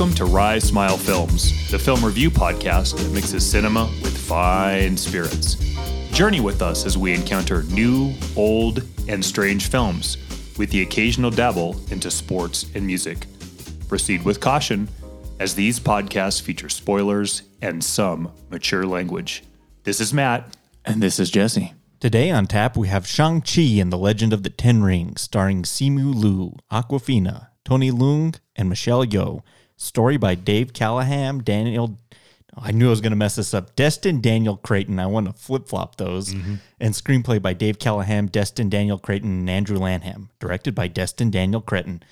Welcome to Rise Smile Films, the film review podcast that mixes cinema with fine spirits. Journey with us as we encounter new, old, and strange films, with the occasional dabble into sports and music. Proceed with caution, as these podcasts feature spoilers and some mature language. This is Matt. And this is Jesse. Today on tap, we have Shang-Chi and the Legend of the Ten Rings, starring Simu Liu, Awkwafina, Tony Leung, and Michelle Yeoh. Story by Dave Callahan, Daniel. I knew I was going to mess this up. Destin Daniel Cretton. I want to flip flop those. And screenplay by Dave Callahan, Destin Daniel Cretton, and Andrew Lanham. Directed by Destin Daniel Cretton.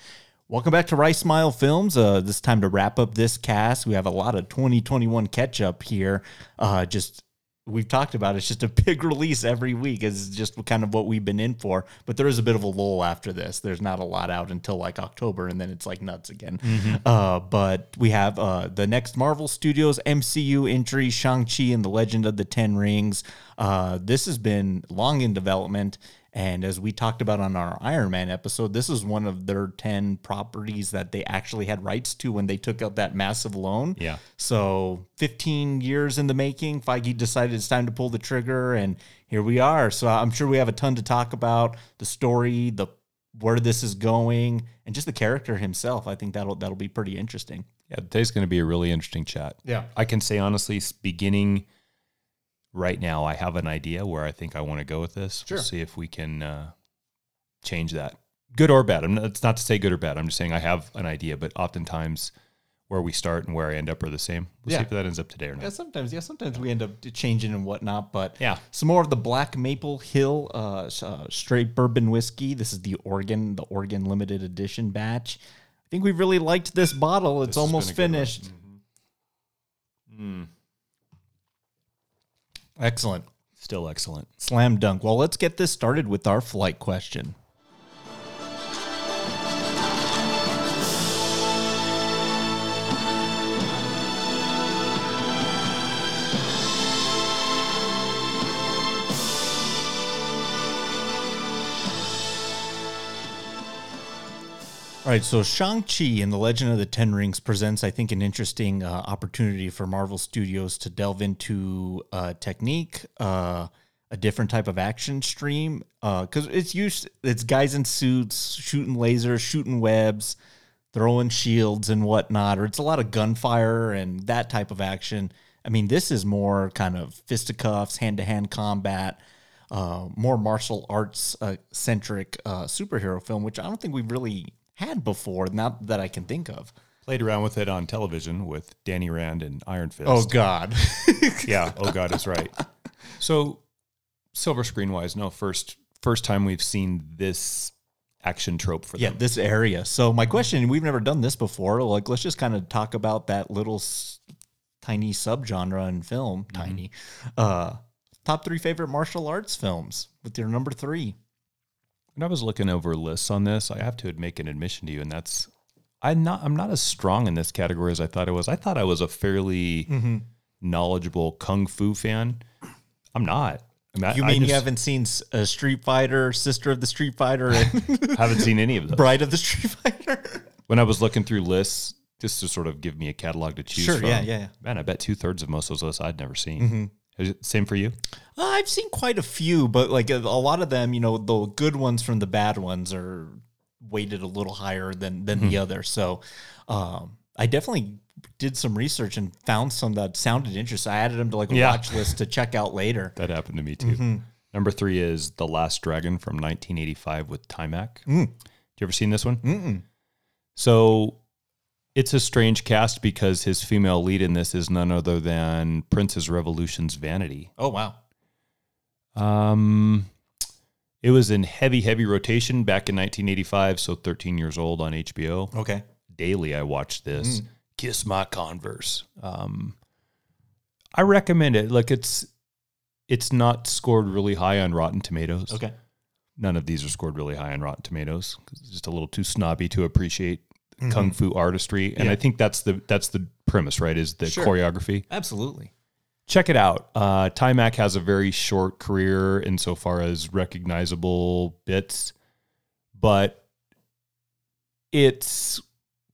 Welcome back to Rice Smile Films. Uh, this time to wrap up this cast. We have a lot of 2021 catch up here. Uh, just we've talked about it's just a big release every week is just kind of what we've been in for. But there is a bit of a lull after this. There's not a lot out until like october and then it's like nuts again. Uh, but we have uh, the next marvel studios mcu entry shang-chi and the legend of the ten rings. Uh, this has been long in development and as we talked about on our Iron Man episode, this is one of their 10 properties that they actually had rights to when they took out that massive loan. Yeah. So 15 years in the making, Feige decided it's time to pull the trigger, and here we are. So I'm sure we have a ton to talk about the story, the where this is going, and just the character himself. I think that'll that'll be pretty interesting. Yeah, today's going to be a really interesting chat. Yeah. I can say honestly, s- beginning right now, I have an idea where I think I want to go with this. Sure. We'll see if we can uh, change that, good or bad. I'm not, it's not to say good or bad. I'm just saying I have an idea, but oftentimes where we start and where I end up are the same. We'll Yeah. see if that ends up today or not. Yeah, sometimes. Yeah, sometimes we end up changing and whatnot. But Yeah. some more of the Black Maple Hill uh, uh, straight bourbon whiskey. This is the Oregon, the Oregon limited edition batch. I think we really liked this bottle. It's been almost a good one. Excellent. Still excellent. Slam dunk. Well, let's get this started with our flight question. All right, so Shang-Chi and the Legend of the Ten Rings presents, I think, an interesting uh, opportunity for Marvel Studios to delve into uh, technique, uh, a different type of action stream, because it's used, it's guys in suits shooting lasers, shooting webs, throwing shields and whatnot, or it's a lot of gunfire and that type of action. I mean, this is more kind of fisticuffs, hand-to-hand combat, uh, more martial arts uh, centric uh, superhero film, which I don't think we've really had before, not that I can think of. Played around with it on television with Danny Rand and Iron Fist. Oh God, yeah. Oh God is right. So silver screen wise, no first first time we've seen this action trope for yeah, them. this area. So my question, we've never done this before. Like, let's just kind of talk about that little s- tiny subgenre in film. Tiny, uh, top three favorite martial arts films with your number three. When I was looking over lists on this, I have to make an admission to you, and that's I'm not I'm not as strong in this category as I thought I was. I thought I was a fairly Mm-hmm. knowledgeable kung fu fan. I'm not. I mean, You I mean you just haven't seen s- uh, Street Fighter, Sister of the Street Fighter, and haven't seen any of those. Bride of the Street Fighter? When I was looking through lists, just to sort of give me a catalog to choose Sure, from. yeah, yeah, yeah. Man, I bet two thirds of most of those lists I'd never seen. Mm-hmm. Same for you? Uh, I've seen quite a few, but like a, a lot of them, you know, the good ones from the bad ones are weighted a little higher than than Hmm. the other. So, um, I definitely did some research and found some that sounded interesting. I added them to like a Yeah. watch list to check out later. That happened to me too. Mm-hmm. Number three is The Last Dragon from 1985 with Taimak. Mm. Do you ever seen this one? Mm-mm. So it's a strange cast because his female lead in this is none other than Prince's Revolution's Vanity. Oh wow, Um, it was in heavy, heavy rotation back in 1985, so 13 years old on HBO. okay, Daily, I watched this. Kiss My Converse. Um, I recommend it. Like it's, it's not scored really high on Rotten Tomatoes. okay, None of these are scored really high on Rotten Tomatoes. it's just a little too snobby to appreciate kung fu artistry. And Yeah. I think that's the that's the premise, right? Is the Sure. choreography. absolutely. Check it out. Uh, Taimak has a very short career insofar as recognizable bits, but it's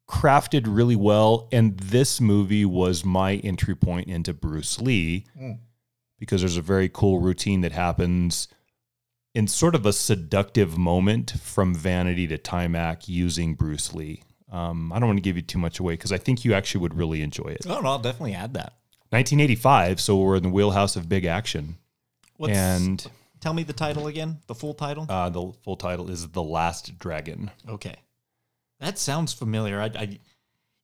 crafted really well. And this movie was my entry point into Bruce Lee because there's a very cool routine that happens in sort of a seductive moment from Vanity to Taimak using Bruce Lee. Um, I don't want to give you too much away because I think you actually would really enjoy it. Oh no, I'll definitely add that. 1985, so we're in the wheelhouse of big action. What's, and tell me the title again, the full title. uh, the full title is The Last Dragon. okay, that sounds familiar. I, I,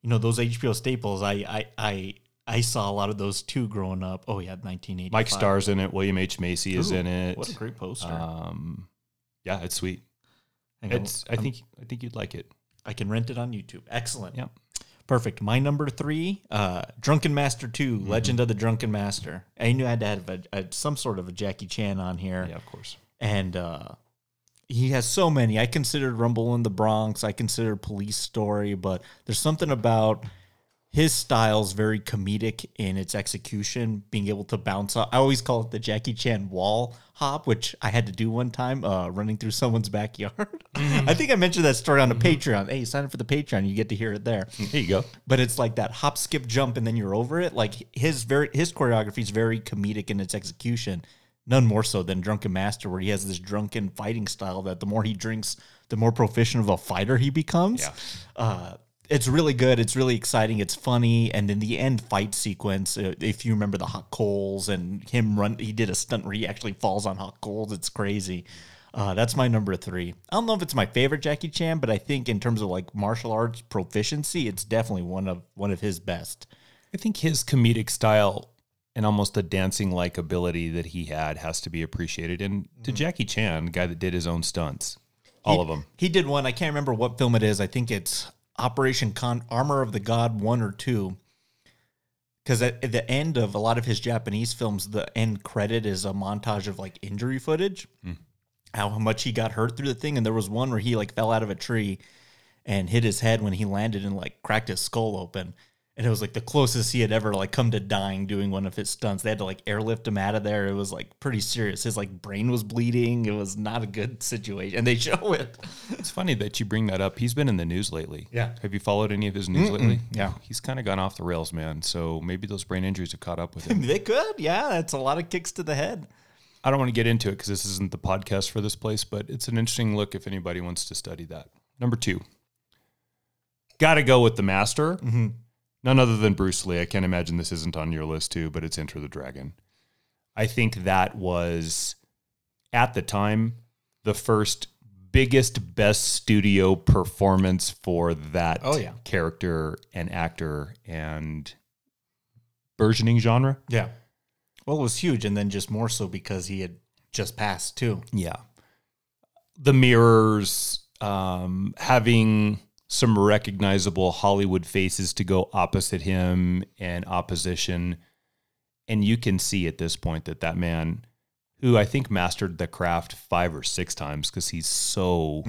you know, those HBO staples. I, I, I, I saw a lot of those too growing up. Oh yeah, 1980. Mike Starr's in it. William H. Macy is in it. What a great poster. Um, yeah, it's sweet. Hang on, It's. I think. I think you'd like it. I can rent it on YouTube. Excellent. Yep. Perfect. My number three, uh, Drunken Master 2, Mm-hmm. Legend of the Drunken Master. I knew I had to have a, a, some sort of a Jackie Chan on here. Yeah, of course. And uh, he has so many. I considered Rumble in the Bronx. I considered Police Story, but there's something about his style's very comedic in its execution, being able to bounce off. I always call it the Jackie Chan wall hop, which I had to do one time, uh, running through someone's backyard. I think I mentioned that story on the Patreon. Hey, sign up for the Patreon, you get to hear it there. There you go. But it's like that hop, skip, jump, and then you're over it. Like his very his choreography is very comedic in its execution. None more so than Drunken Master, where he has this drunken fighting style that the more he drinks, the more proficient of a fighter he becomes. Yeah. Uh, it's really good. It's really exciting. It's funny, and in the end fight sequence, uh, if you remember the hot coals and him run, he did a stunt where he actually falls on hot coals. It's crazy. Uh, that's my number three. I don't know if it's my favorite Jackie Chan, but I think in terms of like martial arts proficiency, it's definitely one of one of his best. I think his comedic style and almost the dancing like ability that he had has to be appreciated. And to Jackie Chan, guy that did his own stunts, all of them. He did one. I can't remember what film it is. I think it's Operation Con Armor of the God one or two. Because at, at the end of a lot of his Japanese films, the end credit is a montage of like injury footage, hmm. how much he got hurt through the thing. And there was one where he like fell out of a tree and hit his head when he landed and like cracked his skull open. And it was like the closest he had ever like come to dying doing one of his stunts. They had to like airlift him out of there. It was like pretty serious. His like brain was bleeding. It was not a good situation. And they show it. It's funny that you bring that up. He's been in the news lately. Yeah. Have you followed any of his news lately? Yeah. He's kind of gone off the rails, man. So maybe those brain injuries have caught up with him. They could, yeah. That's a lot of kicks to the head. I don't want to get into it because this isn't the podcast for this place, but it's an interesting look if anybody wants to study that. Number two, got to go with the master. Mm-hmm. None other than Bruce Lee. I can't imagine this isn't on your list too, but it's Enter the Dragon. I think that was at the time the first biggest, best studio performance for that Oh, yeah. character and actor and burgeoning genre. Yeah. Well, it was huge, and then just more so because he had just passed too. Yeah. The mirrors, um, having some recognizable Hollywood faces to go opposite him and opposition. And you can see at this point that that man, who I think mastered the craft five or six times because he's so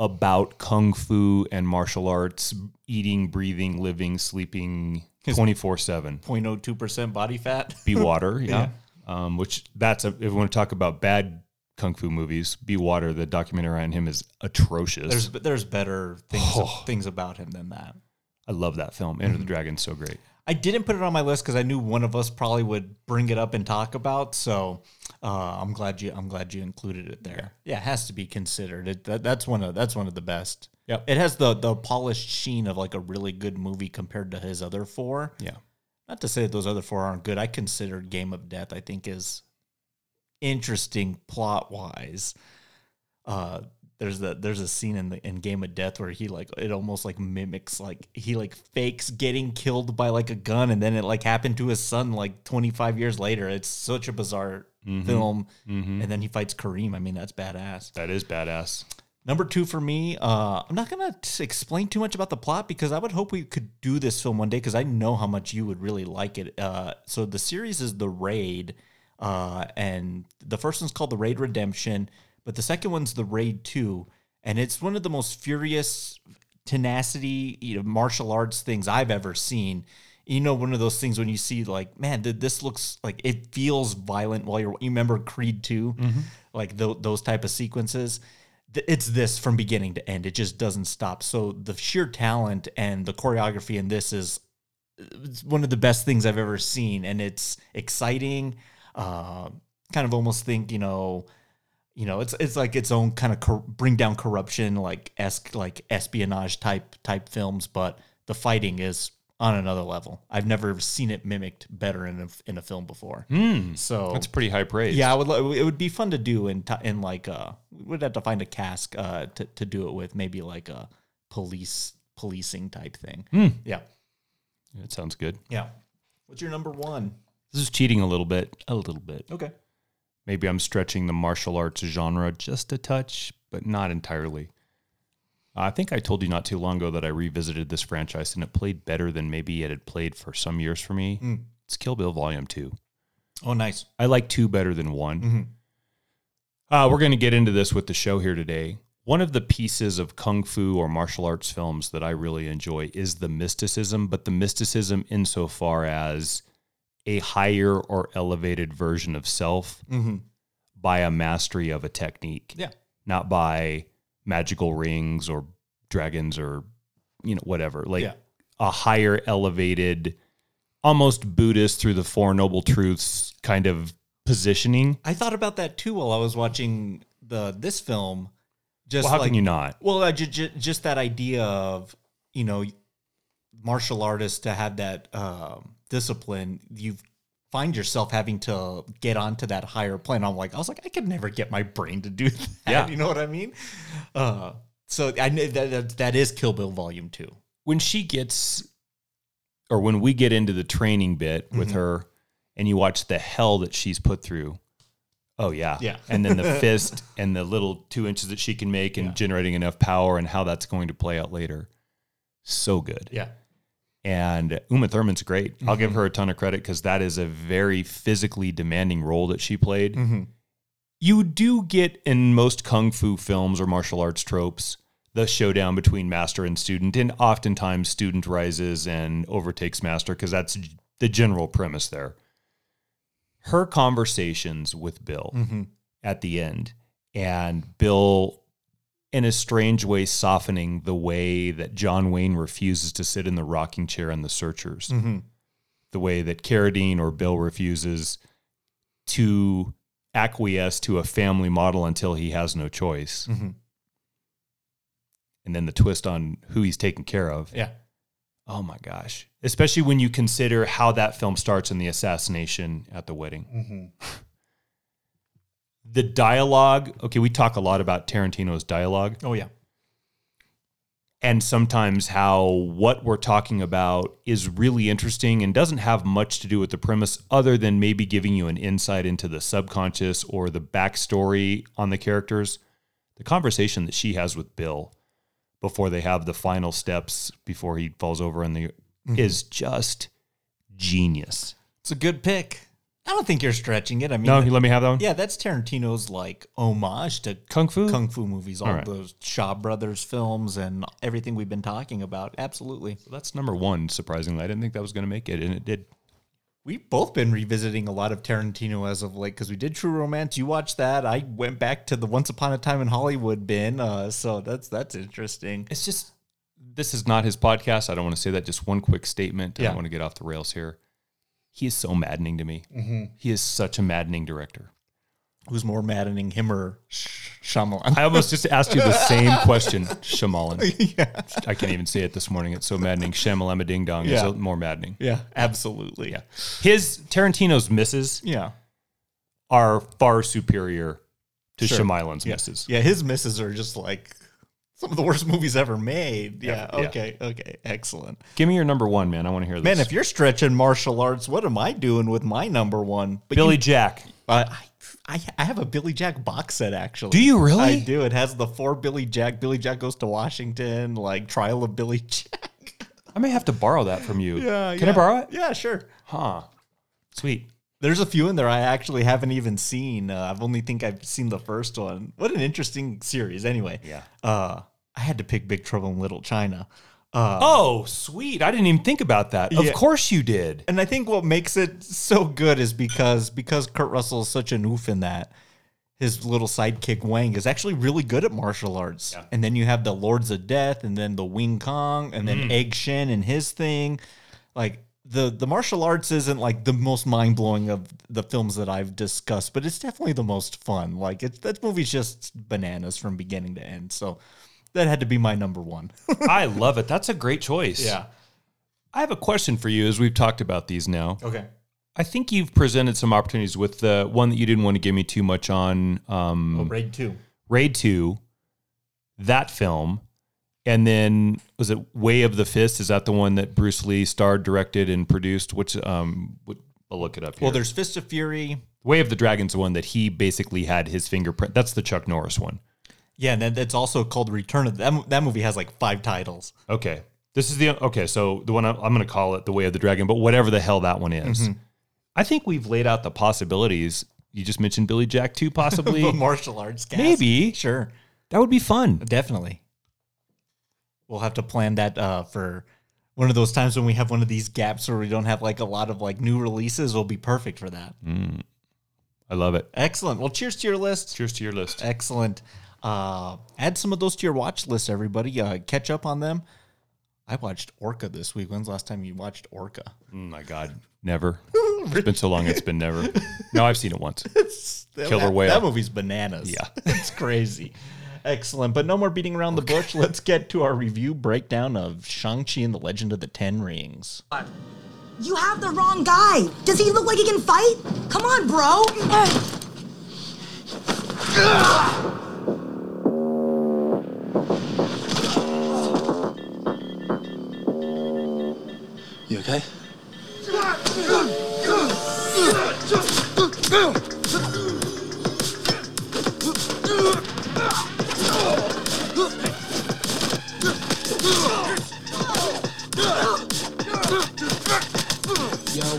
about kung fu and martial arts, eating, breathing, living, sleeping 24 7 0.02% body fat. be water yeah, Um, which that's a, if we want to talk about bad kung fu movies be water the documentary on him is atrocious There's there's better things Oh. things about him than that. i love that film enter the dragon so great I didn't put it on my list because I knew one of us probably would bring it up and talk about. So uh, I'm glad you I'm glad you included it there. Yeah, it has to be considered. It, that, that's one of that's one of the best. Yep. It has the the polished sheen of like a really good movie compared to his other four. yeah Not to say that those other four aren't good. I considered Game of Death. I think is interesting plot wise. Uh, there's the there's a scene in the in Game of Death where he like it almost like mimics like he like fakes getting killed by like a gun and then it like happened to his son like 25 years later. It's such a bizarre film. And then he fights Kareem. I mean that's badass. that is badass Number two for me, uh, I'm not gonna t- explain too much about the plot because I would hope we could do this film one day because I know how much you would really like it. Uh, so the series is The Raid, uh, and the first one's called The Raid Redemption, but the second one's The Raid Two, and it's one of the most furious tenacity, you know, martial arts things I've ever seen. You know, one of those things when you see like, man, th- this looks like it feels violent while you're. You remember Creed 2 like tho- those type of sequences it's this from beginning to end. It just doesn't stop. So the sheer talent and the choreography in this is it's one of the best things I've ever seen, and it's exciting. Uh, kind of almost think you know, you know, it's it's like its own kind of cor- bring down corruption, like esque like espionage type type films, but the fighting is on another level. I've never seen it mimicked better in a in a film before. So That's pretty high praise. yeah, I would. lo- It would be fun to do in t- in like uh, we'd have to find a cask uh to to do it with, maybe like a police policing type thing. Yeah, That sounds good. yeah. What's your number one? This is cheating a little bit. A little bit. Okay. Maybe I'm stretching the martial arts genre just a touch, but not entirely. I think I told you not too long ago that I revisited this franchise and it played better than maybe it had played for some years for me. It's Kill Bill Volume 2. Oh, nice. I like 2 better than 1. Mhm. Uh, we're going to get into this with the show here today. One of the pieces of kung fu or martial arts films that I really enjoy is the mysticism, but the mysticism insofar as a higher or elevated version of self Mm-hmm. by a mastery of a technique, Yeah. not by magical rings or dragons or you know whatever. Like Yeah. a higher elevated, almost Buddhist through the Four Noble Truths kind of positioning. I thought about that too while I was watching the this film. Just Well, how like, can you not? Well, uh, j- j- just that idea of you know martial artists to have that um, discipline, you find yourself having to get onto that higher plane. I'm like, I was like, I could never get my brain to do that. Yeah. you know what I mean? Uh, so I know that, that that is Kill Bill Volume Two. when she gets or when we get into the training bit with her and you watch the hell that she's put through oh yeah Yeah. and then the fist and the little two inches that she can make and generating enough power and how that's going to play out later so good Yeah, and uma thurman's great. I'll give mm-hmm. her a ton of credit because that is a very physically demanding role that she played. Mm-hmm. You do get in most kung fu films or martial arts tropes the showdown between master and student and oftentimes student rises and overtakes master because that's the general premise there. Her conversations with bill mm-hmm. at the end and bill in a strange way softening the way that john wayne refuses to sit in the rocking chair on the searchers mm-hmm. the way that Carradine or Bill refuses to acquiesce to a family model until he has no choice. Mm-hmm. And then the twist on who he's taking care of. yeah, Oh my gosh. Especially when you consider how that film starts in the assassination at the wedding. Mm-hmm. The dialogue, okay, we talk a lot about Tarantino's dialogue oh yeah, and sometimes how what we're talking about is really interesting and doesn't have much to do with the premise other than maybe giving you an insight into the subconscious or the backstory on the characters. The conversation that she has with Bill before they have the final steps before he falls over in the mm-hmm. is just genius. it's a good pick. I don't think you're stretching it. I mean, No, you let me have that one. yeah, that's Tarantino's like homage to Kung Fu. kung fu movies, all All right. those Shaw Brothers films, and everything we've been talking about. Absolutely. That's number one. Surprisingly, I didn't think that was going to make it, and it did. We've both been revisiting a lot of Tarantino as of late because we did True Romance. You watched that. I went back to the Once Upon a Time in Hollywood bin. Uh, so that's that's interesting. it's just this is not his podcast. I don't want to say that. Just one quick statement. I don't want to get off the rails here. He is so maddening to me. Mm-hmm. He is such a maddening director. Who's more maddening, him or Sh- Shyamalan? I almost just asked you the same question, Shyamalan. yeah, I can't even say it this morning. It's so maddening. Shamalama Ding Dong Yeah. is more maddening. yeah, absolutely. Yeah, His Tarantino's misses yeah, are far superior to Sure. Shyamalan's yeah. misses. Yeah, his misses are just like some of the worst movies ever made. Yeah. Yeah. Okay. Okay. Excellent. Give me your number one, man. I want to hear this. Man, if you're stretching martial arts, what am I doing with my number one? But Billy you- Jack. Uh, I, I I have a Billy Jack box set actually. Do you really? I do. It has the four Billy Jack. Billy Jack goes to Washington. Like trial of Billy Jack. I may have to borrow that from you. Yeah. Can yeah. I borrow it? Yeah, sure. Huh. Sweet. There's a few in there I actually haven't even seen. Uh, I've only think I've seen the first one. What an interesting series. Anyway. Yeah. Uh, I had to pick Big Trouble in Little China. Uh, Oh, sweet. I didn't even think about that. Yeah. Of course you did. and I think what makes it so good is because because Kurt Russell is such an oof in that. his little sidekick Wang is actually really good at martial arts. And then you have the Lords of Death, and then the Wing Kong, and then Egg Shen and his thing. Like the the martial arts isn't like the most mind blowing of the films that I've discussed, but it's definitely the most fun. Like it's that movie's just bananas from beginning to end. So that had to be my number one. I love it. That's a great choice. Yeah. I have a question for you as we've talked about these now. Okay. I think you've presented some opportunities with the one that you didn't want to give me too much on um, Raid two. Raid 2, that film. And then was it Way of the Fist? Is that the one that Bruce Lee starred, directed, and produced? Which um, I'll look it up here. Well, there's Fist of Fury. Way of the Dragon's the one that he basically had his fingerprint. That's the Chuck Norris one. Yeah, and then it's also called Return of that. That movie has like five titles. Okay. This is the okay. So the one I'm, I'm going to call it the Way of the Dragon, but whatever the hell that one is, I think we've laid out the possibilities. You just mentioned Billy Jack too, possibly. Martial arts cast. Maybe Sure. that would be fun. Definitely. We'll have to plan that uh, for one of those times when we have one of these gaps where we don't have like a lot of like new releases. Will be perfect for that. I love it. Excellent. Well, cheers to your list. Cheers to your list. Excellent. Uh, add some of those to your watch list, everybody. Uh, catch up on them. I watched Orca this week. When's the last time you watched Orca? Oh my God, never. It's been so long. It's been never. No, I've seen it once. Killer that, whale. That movie's bananas. Yeah. it's crazy. Excellent. But no more beating around the bush. Let's get to our review breakdown of Shang-Chi and the Legend of the Ten Rings. You have the wrong guy. Does he look like he can fight? Come on, bro. You okay?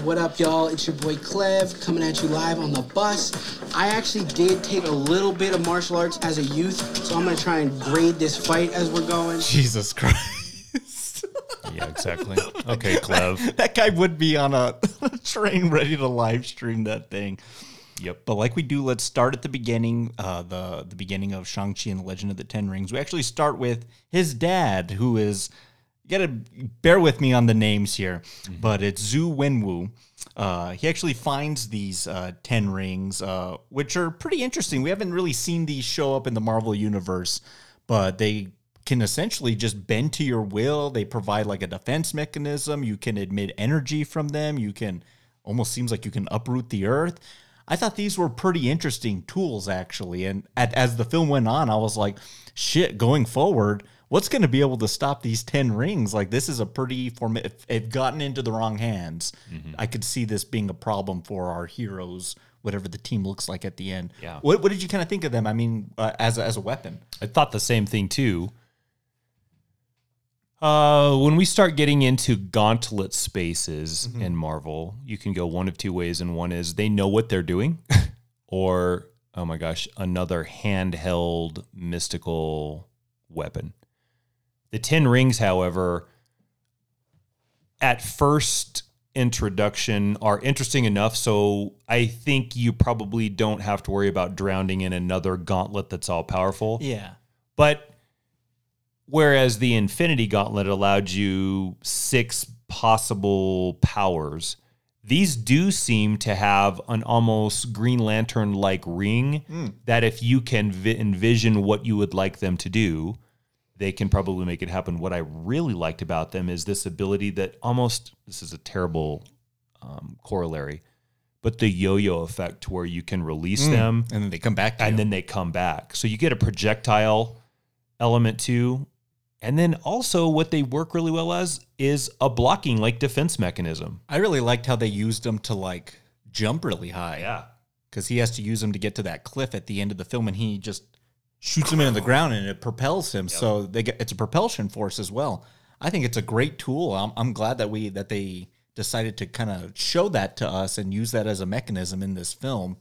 What up, y'all? It's your boy Klev coming at you live on the bus. I actually did take a little bit of martial arts as a youth, so I'm gonna try and grade this fight as we're going. Jesus Christ. Yeah, exactly. Okay, Klev. that guy would be on a train ready to live stream that thing. Yep. But like we do, let's start at the beginning, uh, the the beginning of Shang Chi and the Legend of the Ten Rings. We actually start with his dad, who is you gotta bear with me on the names here, but it's Xu Wenwu. Uh, he actually finds these uh, ten rings, uh, which are pretty interesting. We haven't really seen these show up in the Marvel universe, but they can essentially just bend to your will. They provide like a defense mechanism. You can emit energy from them. You can almost seems like you can uproot the earth. I thought these were pretty interesting tools actually. And at, as the film went on, I was like, shit, going forward, what's going to be able to stop these 10 rings? Like this is a pretty form if it gotten into the wrong hands, I could see this being a problem for our heroes, whatever the team looks like at the end. Yeah. What, what did you kind of think of them? I mean, uh, as a, as a weapon. I thought the same thing too. Uh, when we start getting into gauntlet spaces in Marvel, you can go one of two ways, and one is they know what they're doing, or oh my gosh, another handheld mystical weapon. The Ten Rings, however, at first introduction are interesting enough. So I think you probably don't have to worry about drowning in another gauntlet that's all powerful. Yeah. But whereas the Infinity Gauntlet allowed you six possible powers, these do seem to have an almost Green Lantern like ring hmm. that if you can vi- envision what you would like them to do, they can probably make it happen. What I really liked about them is this ability that almost, this is a terrible um, corollary, but the yo yo effect where you can release them And then they come back and you. then they come back. So you get a projectile element too. And then also what they work really well as is a blocking like defense mechanism. I really liked how they used them to like jump really high. Yeah, because he has to use them to get to that cliff at the end of the film, and he just shoots him into the ground, and it propels him. So they get it's a propulsion force as well. I think it's a great tool. I'm, I'm glad that we that they decided to kind of show that to us and use that as a mechanism in this film.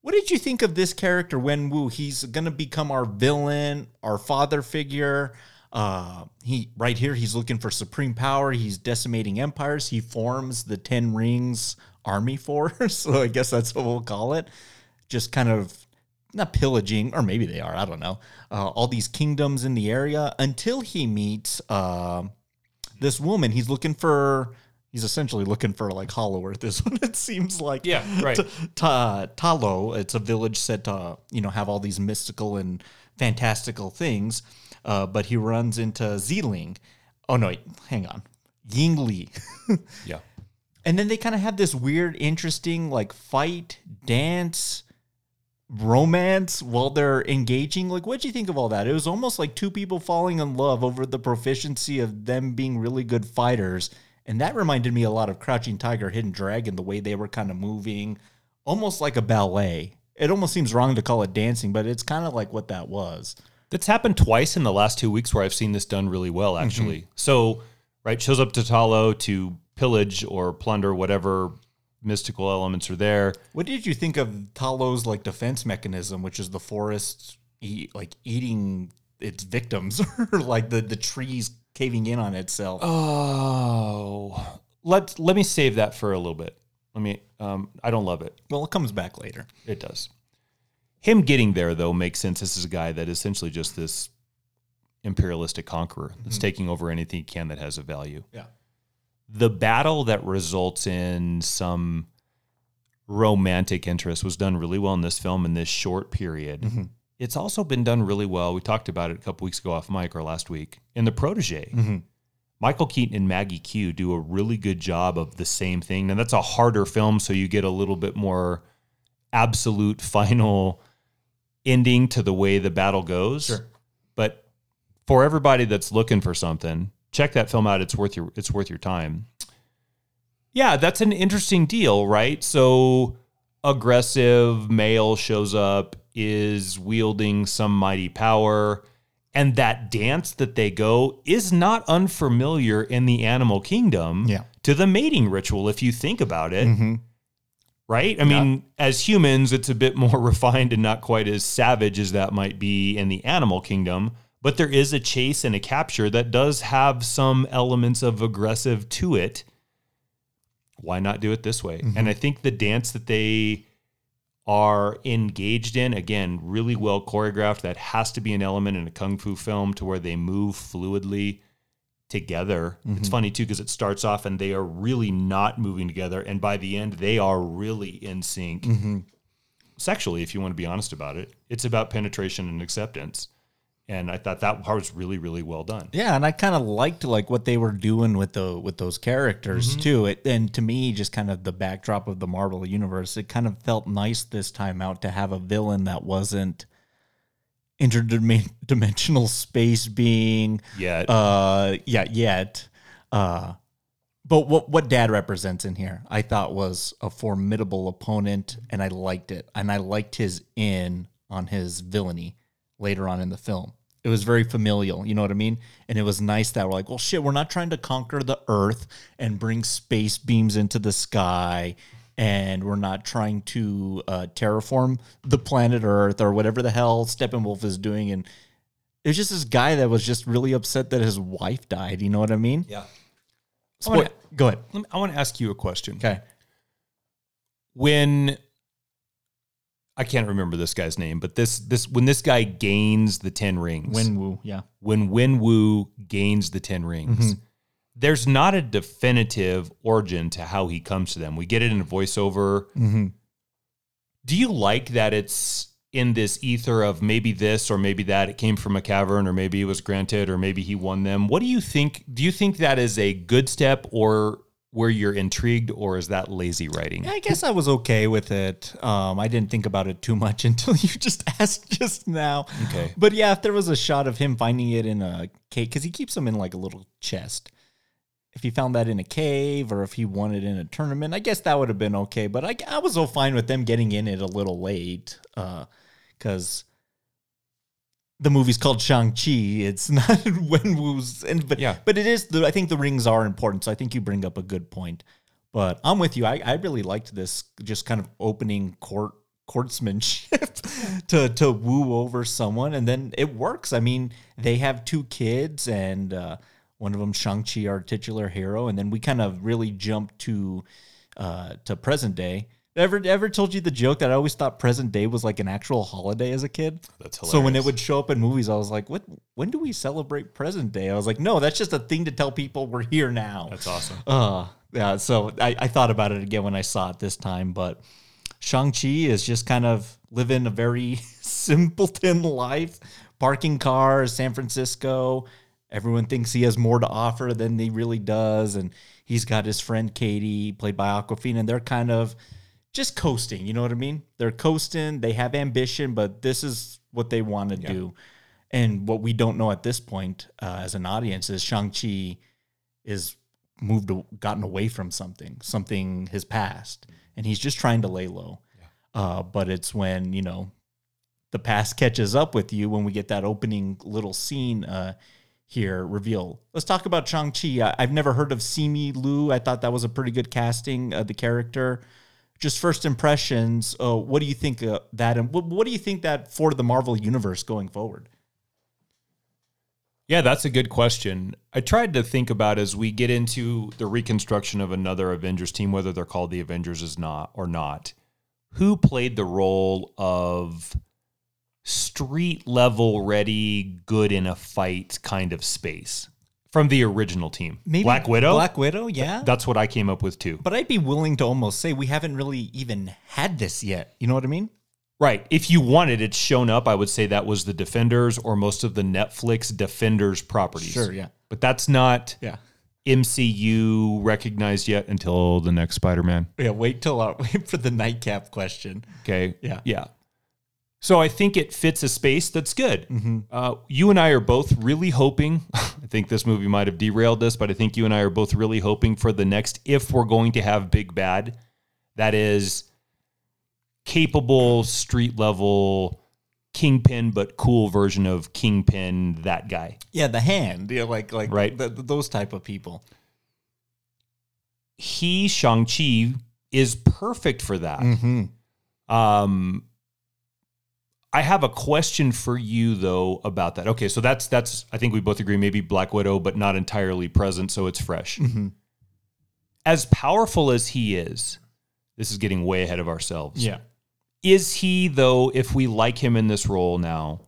What did you think of this character, Wen Wu? He's gonna become our villain, our father figure. Uh, he right here, he's looking for supreme power. He's decimating empires. He forms the Ten Rings army force. so I guess that's what we'll call it. Just kind of not pillaging, or maybe they are. I don't know. Uh, all these kingdoms in the area until he meets uh, this woman. He's looking for. He's essentially looking for like Hollow Earth. Is what it seems like. Yeah, right. T- Ta- Talo. It's a village said to you know have all these mystical and fantastical things. Uh, but he runs into Zeeling. Oh no, wait, hang on, Yingli. Yeah. And then they kind of have this weird, interesting like fight, dance, romance while they're engaging. Like, what'd you think of all that? It was almost like two people falling in love over the proficiency of them being really good fighters. And that reminded me a lot of Crouching Tiger, Hidden Dragon, the way they were kind of moving, almost like a ballet. It almost seems wrong to call it dancing, but it's kind of like what that was. That's happened twice in the last two weeks where I've seen this done really well, mm-hmm. actually. So, right, shows up to Ta Lo to pillage or plunder whatever mystical elements are there. What did you think of Ta Lo's like defense mechanism, which is the forest like eating its victims, or like the the trees caving in on itself? Oh, let let me save that for a little bit. Let me. Um, I don't love it. well, it comes back later. It does. Him getting there though makes sense. This is a guy that is essentially just this imperialistic conqueror that's taking over anything he can that has a value. Yeah. The battle that results in some romantic interest was done really well in this film in this short period. Mm-hmm. It's also been done really well. We talked about it a couple weeks ago off mic or last week in The Protege. Mm-hmm. Michael Keaton and Maggie Q do a really good job of the same thing. Now, that's a harder film, so you get a little bit more absolute final ending to the way the battle goes. Sure. But for everybody that's looking for something, check that film out. It's worth your it's worth your time. Yeah, that's an interesting deal, right? So aggressive male shows up, is wielding some mighty power, and that dance that they go is not unfamiliar in the animal kingdom Yeah. to the mating ritual if you think about it. Mm-hmm. Right? I mean, as humans, it's a bit more refined and not quite as savage as that might be in the animal kingdom. But there is a chase and a capture that does have some elements of aggressive to it. Why not do it this way? Mm-hmm. And I think the dance that they are engaged in, again, really well choreographed. That has to be an element in a kung fu film to where they move fluidly together. It's mm-hmm. funny too because it starts off and they are really not moving together, and by the end they are really in sync. Mm-hmm. Sexually, if you want to be honest about it, it's about penetration and acceptance. And I thought that part was really, really well done. Yeah, and I kind of liked like what they were doing with the with those characters too. It and to me, just kind of the backdrop of the Marvel universe, it kind of felt nice this time out to have a villain that wasn't interdimensional space being. Yet. Uh, yeah, yet. Uh, but what what Dad represents in here, I thought was a formidable opponent, and I liked it, and I liked his in on his villainy later on in the film. It was very familial, you know what I mean? And it was nice that we're like, well, shit, we're not trying to conquer the Earth and bring space beams into the sky, and we're not trying to uh, terraform the planet Earth or whatever the hell Steppenwolf is doing. And it was just this guy that was just really upset that his wife died. You know what I mean? yeah. Spoil- wanna- Go ahead. Let me- I want to ask you a question. Okay. when I can't remember this guy's name, but this this when this guy gains the ten rings, Wenwu, yeah. when Wenwu gains the ten rings, mm-hmm. there's not a definitive origin to how he comes to them. We get it in a voiceover. Mm-hmm. Do you like that it's in this ether of maybe this or maybe that? It came from a cavern, or maybe it was granted, or maybe he won them. What do you think? Do you think that is a good step, or where you're intrigued, or is that lazy writing? I guess I was okay with it. Um, I didn't think about it too much until you just asked just now. Okay. But yeah, if there was a shot of him finding it in a cave, because he keeps them in like a little chest. If he found that in a cave or if he won it in a tournament, I guess that would have been okay. But I, I was so fine with them getting in it a little late because the movie's called Shang-Chi. It's not Wenwu's. And, but, Yeah. but it is, the, I think the rings are important. So I think you bring up a good point. But I'm with you. I, I really liked this just kind of opening court courtsmanship to to woo over someone, and then it works. I mean, they have two kids, and uh, one of them Shang Chi, our titular hero, and then we kind of really jump to uh, to present day. Ever ever told you the joke that I always thought present day was like an actual holiday as a kid? That's hilarious. So when it would show up in movies, I was like, "What? When do we celebrate present day?" I was like, "No, that's just a thing to tell people we're here now." That's awesome. Uh, yeah. So I, I thought about it again when I saw it this time, but Shang-Chi is just kind of living a very simpleton life, parking cars, San Francisco. Everyone thinks he has more to offer than he really does. And he's got his friend Katie, played by Awkwafina, and they're kind of just coasting. You know what I mean? They're coasting. They have ambition, but this is what they want to do. And what we don't know at this point uh, as an audience is Shang-Chi is moved, gotten away from something, something his past, and he's just trying to lay low. Uh, but it's when you know the past catches up with you when we get that opening little scene uh, here reveal. Let's talk about Shang Chi. I've never heard of Simu Liu. I thought that was a pretty good casting. Uh, the character. Just first impressions. Uh, what do you think uh, that, and what, what do you think that for the Marvel universe going forward? Yeah, that's a good question. I tried to think about as we get into the reconstruction of another Avengers team, whether they're called the Avengers is not or not, who played the role of street level ready, good in a fight kind of space from the original team? Black Widow. Black Widow, yeah. That's what I came up with too. But I'd be willing to almost say we haven't really even had this yet. You know what I mean? Right. If you wanted it shown up, I would say that was the Defenders or most of the Netflix Defenders properties. Sure, yeah. But that's not Yeah. MCU recognized yet until the next Spider Man. Yeah, wait till our, uh, wait for the nightcap question. Okay. Yeah. Yeah. So I think it fits a space that's good. Mm-hmm. Uh, you and I are both really hoping. I think this movie might have derailed this, but I think you and I are both really hoping for the next, if we're going to have Big Bad, that is capable street level kingpin, but cool version of kingpin. That guy. Yeah, the hand. Yeah, like like Right. th- th- those type of people. He Shang Chi is perfect for that. Mm-hmm. Um, I have a question for you though about that. Okay, so that's that's I think we both agree maybe Black Widow, but not entirely present, so it's fresh. Mm-hmm. As powerful as he is, this is getting way ahead of ourselves. Yeah. Is he though, if we like him in this role now,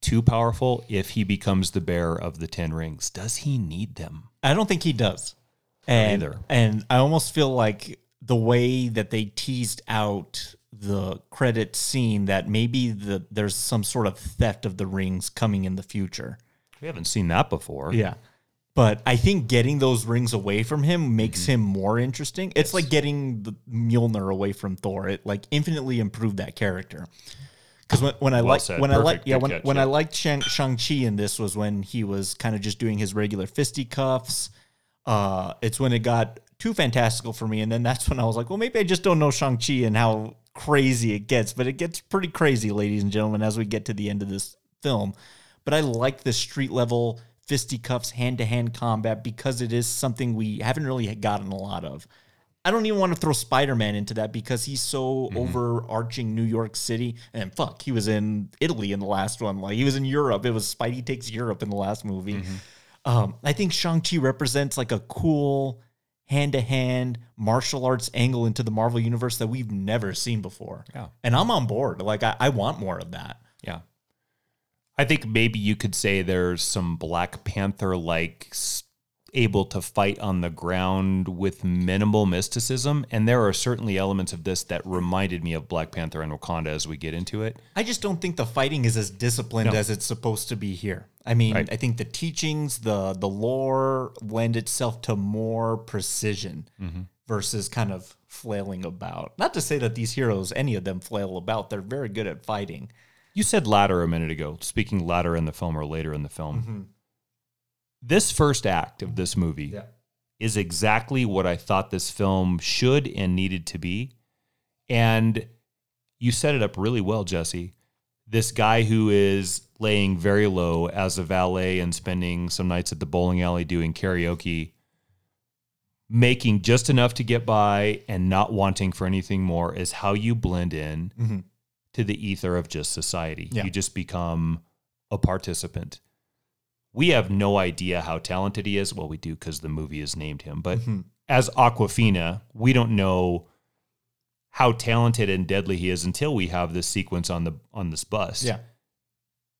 too powerful if he becomes the bearer of the ten rings? Does he need them? I don't think he does. And, either. and I almost feel like the way that they teased out the credit scene that maybe the there's some sort of theft of the rings coming in the future. We haven't seen that before. Yeah. But I think getting those rings away from him makes Mm-hmm. him more interesting. It's like getting the Mjolnir away from Thor. It like infinitely improved that character. Because when, when I Well like when I like yeah when, catch, when yeah. I liked Shang Shang Chi in this was when he was kind of just doing his regular fisticuffs. Uh, it's when it got too fantastical for me, and then that's when I was like, well, maybe I just don't know Shang Chi and how crazy it gets. But it gets pretty crazy, ladies and gentlemen, as we get to the end of this film. But I like the street level fisticuffs, hand to hand combat because it is something we haven't really gotten a lot of. I don't even want to throw Spider Man into that because he's so overarching New York City. And fuck, he was in Italy in the last one. Like he was in Europe. It was Spidey Takes Europe in the last movie. Um, I think Shang-Chi represents like a cool hand to hand martial arts angle into the Marvel universe that we've never seen before. Yeah. And I'm on board. Like I, I want more of that. Yeah. I think maybe you could say there's some Black Panther like able to fight on the ground with minimal mysticism. And there are certainly elements of this that reminded me of Black Panther and Wakanda as we get into it. I just don't think the fighting is as disciplined No. as it's supposed to be here. I mean, Right. I think the teachings, the the lore lend itself to more precision Mm-hmm. versus kind of flailing about. Not to say that these heroes, any of them, flail about. They're very good at fighting. You said ladder a minute ago, speaking ladder in the film or later in the film. This first act of this movie is exactly what I thought this film should and needed to be. And you set it up really well, Jesse. This guy who is laying very low as a valet and spending some nights at the bowling alley doing karaoke, making just enough to get by and not wanting for anything more is how you blend in mm-hmm. to the ether of just society. Yeah. You just become a participant. We have no idea how talented he is. Well, we do because the movie has named him. But as Awkwafina, we don't know how talented and deadly he is until we have this sequence on the on this bus. Yeah.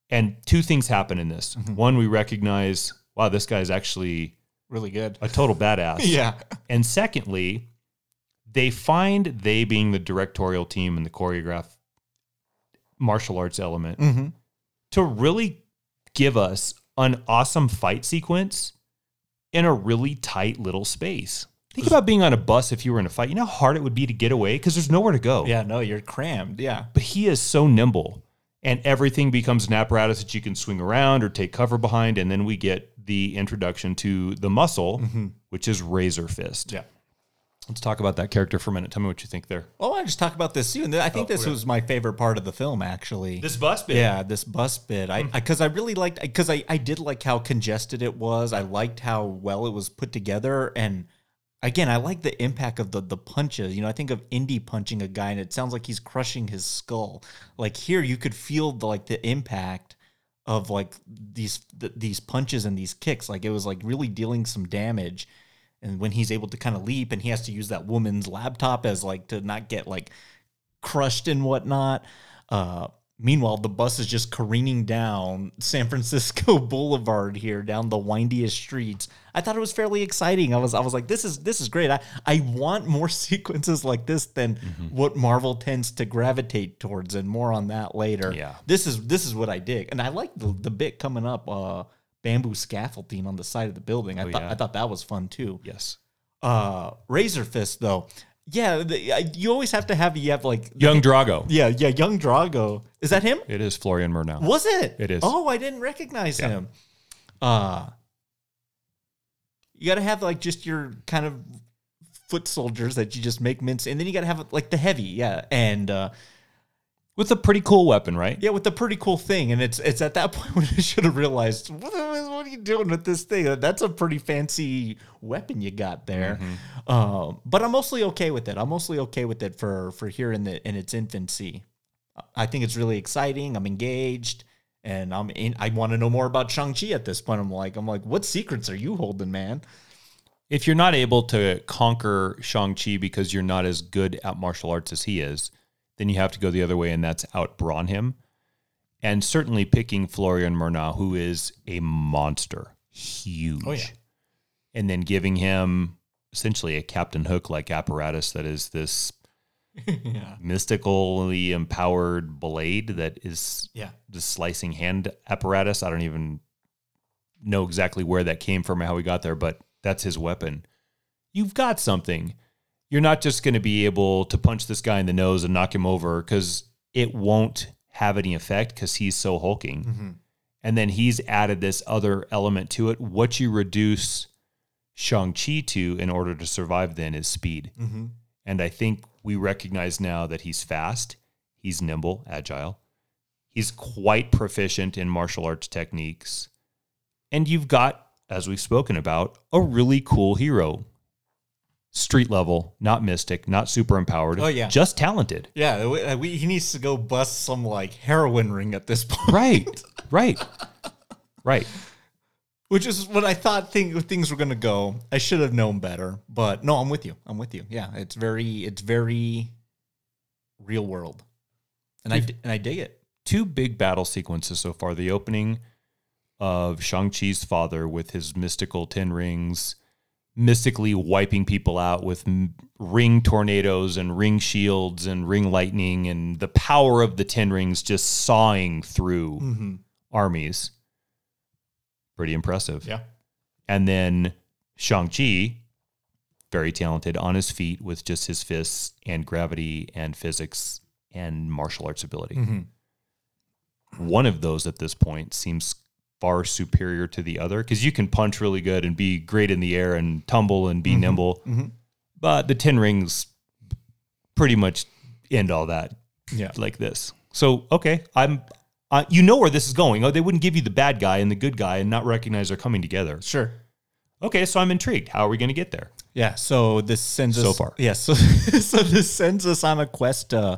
And two things happen in this. One, we recognize, wow, this guy's actually Really good. a total badass. Yeah. And secondly, they find they being the directorial team and the choreograph martial arts element Mm-hmm. to really give us an awesome fight sequence in a really tight little space. Think about being on a bus if you were in a fight. You know how hard it would be to get away because there's nowhere to go. Yeah, no, you're crammed. Yeah. But he is so nimble and everything becomes an apparatus that you can swing around or take cover behind. And then we get the introduction to the muscle, mm-hmm. which is Razor Fist. Yeah. Let's talk about that character for a minute. Tell me what you think there. Well, I want to just talk about this too. And I think Oh, this okay. was my favorite part of the film, actually. This bus bit. Yeah, this bus bit. I hmm. because I, really liked because I, I did like how congested it was. I liked how well it was put together, and again, I like the impact of the the punches. You know, I think of Indy punching a guy, and it sounds like he's crushing his skull. Like here, you could feel the like the impact of like these th- these punches and these kicks. Like it was like really dealing some damage. And when he's able to kind of leap, and he has to use that woman's laptop as like to not get like crushed and whatnot. Uh, meanwhile, the bus is just careening down San Francisco Boulevard here, down the windiest streets. I thought it was fairly exciting. I was, I was like, this is this is great. I, I want more sequences like this than what Marvel tends to gravitate towards, and more on that later. Yeah. this is this is what I dig, and I like the, the bit coming up. Uh, bamboo scaffolding on the side of the building. I thought yeah. I thought that was fun too Yes. uh razor fist though yeah the, I- you always have to have you have like Young Drago. yeah yeah young drago is that him It is Florian Munteanu. was it It is. oh i didn't recognize Yeah. him uh you gotta have like just your kind of foot soldiers that you just make mints, and then you gotta have like the heavy yeah and uh With a pretty cool weapon, right? yeah with a pretty cool thing and it's it's at that point when i should have realized what, what are you doing with this thing? That's a pretty fancy weapon you got there. Um, but i'm mostly okay with it. I'm mostly okay with it for for here in the in its infancy. I think it's really exciting. I'm engaged and i'm in i want to know more about shang-chi at this point. I'm like i'm like what secrets are you holding man? If you're not able to conquer Shang-Chi because you're not as good at martial arts as he is, then you have to go the other way, and that's outbrawn him. And certainly picking Florian Munteanu, who is a monster, huge. Oh, yeah. And then giving him essentially a Captain Hook like apparatus that is this yeah mystically empowered blade that is yeah the slicing hand apparatus. I don't even know exactly where that came from or how he got there, but that's his weapon. You've got something. You're not just going to be able to punch this guy in the nose and knock him over because it won't have any effect because he's so hulking. Mm-hmm. And then he's added this other element to it. What you reduce Shang-Chi to in order to survive then is speed. Mm-hmm. And I think we recognize now that he's fast, he's nimble, agile, he's quite proficient in martial arts techniques. And you've got, as we've spoken about, a really cool hero. Street level, not mystic, not super empowered. Oh, yeah. Just talented. yeah we, uh, we, he needs to go bust some like heroin ring at this point Right. right. Right. which is what I thought thing, things were going to go. I should have known better, but no, I'm with you. I'm with you. Yeah, it's very, it's very real world, and I and I dig it. two big battle sequences so far. The opening of Shang-Chi's father with his mystical Ten Rings, mystically wiping people out with m- ring tornadoes and ring shields and ring lightning, and the power of the Ten Rings just sawing through mm-hmm. armies. Pretty impressive. Yeah, And then Shang-Chi, very talented on his feet with just his fists and gravity and physics and martial arts ability. Mm-hmm. One of those at this point seems far superior to the other because you can punch really good and be great in the air and tumble and be nimble. But the 10 rings pretty much end all that yeah, like this. So, okay, I'm. Uh, you know where this is going. Oh, they wouldn't give you the bad guy and the good guy and not recognize they're coming together. sure. Okay, so I'm intrigued. How are we going to get there? Yeah, so this sends us So far. Yeah, so so this sends us on a quest. Uh,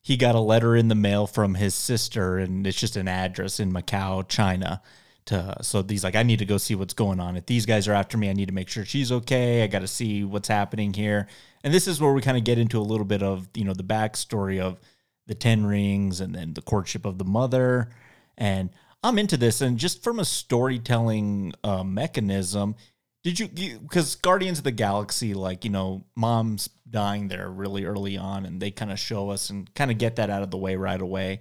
he got a letter in the mail from his sister, and it's just an address in Macau, China, To, so he's like, I need to go see what's going on. If these guys are after me, I need to make sure she's okay. I got to see what's happening here. And this is where we kind of get into a little bit of you know the backstory of the Ten Rings and then the courtship of the mother. And I'm into this, and just from a storytelling uh, mechanism, did you because Guardians of the Galaxy, like you know, mom's dying there really early on, and they kind of show us and kind of get that out of the way right away.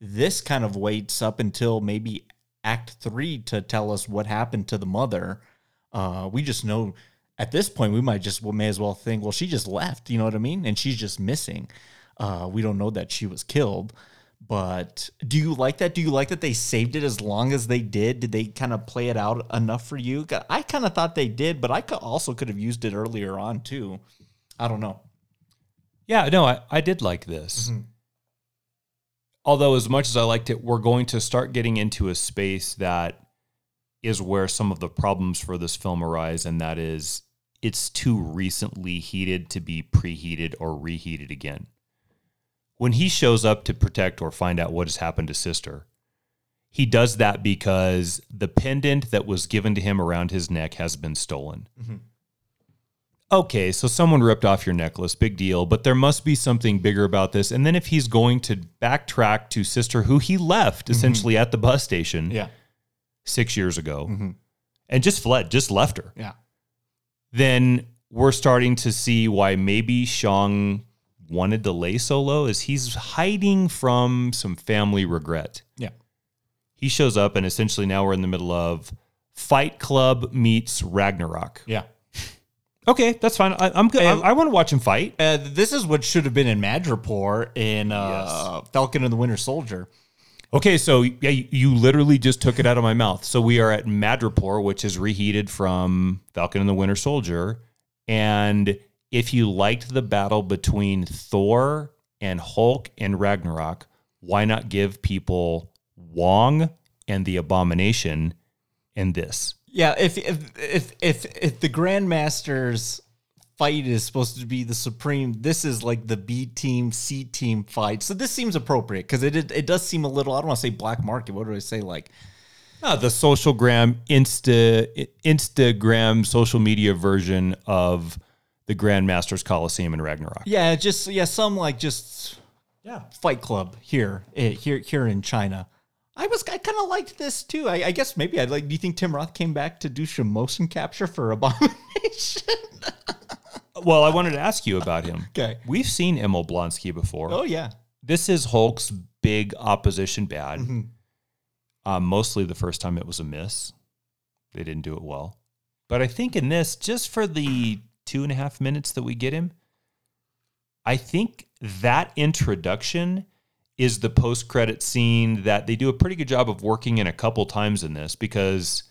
This kind of waits up until maybe Act Three to tell us what happened to the mother. Uh, we just know at this point we might just well, may as well think, well, she just left. You know what I mean? And she's just missing. Uh, we don't know that she was killed. But do you like that? Do you like that they saved it as long as they did? Did they kind of play it out enough for you? I kind of thought they did, but I could also could have used it earlier on too. I don't know. Yeah, no, I, I did like this. Mm-hmm. Although, as much as I liked it, we're going to start getting into a space that is where some of the problems for this film arise, and that is it's too recently heated to be preheated or reheated again. When he shows up to protect or find out what has happened to sister, he does that because the pendant that was given to him around his neck has been stolen. Mm-hmm okay, so someone ripped off your necklace, big deal, but there must be something bigger about this. And then if he's going to backtrack to sister who he left mm-hmm. essentially at the bus station yeah. six years ago mm-hmm. and just fled, just left her. Yeah. Then we're starting to see why maybe Shang wanted to lay solo is he's hiding from some family regret. Yeah. He shows up and essentially now we're in the middle of Fight Club meets Ragnarok. Yeah. Okay, that's fine. I, am good. I, I want to watch him fight. Uh, this is what should have been in Madripoor in uh, yes. Falcon and the Winter Soldier. Okay, so yeah, you literally just took it out of my mouth. So we are at Madripoor, which is reheated from Falcon and the Winter Soldier. And if you liked the battle between Thor and Hulk and Ragnarok, why not give people Wong and the Abomination and this? Yeah, if if if if if the Grandmasters fight is supposed to be the supreme, this is like the B team, C team fight. So this seems appropriate because it, it, it does seem a little. I don't want to say black market. What do I say? Like uh, the social gram, Insta Instagram social media version of the Grandmasters Coliseum in Ragnarok. Yeah, just yeah, some like just yeah, Fight Club here eh, here here in China. I was I kind of liked this too. I, I, guess maybe I'd like. Do you think Tim Roth came back to do some motion capture for Abomination? well, I wanted to ask you about him. Okay, we've seen Emil Blonsky before. Oh yeah, this is Hulk's big opposition bad. Mm-hmm. Uh, mostly the first time it was a miss. They didn't do it well, but I think in this, just for the two and a half minutes that we get him, I think that introduction is the post credit scene that they do a pretty good job of working in a couple times in this because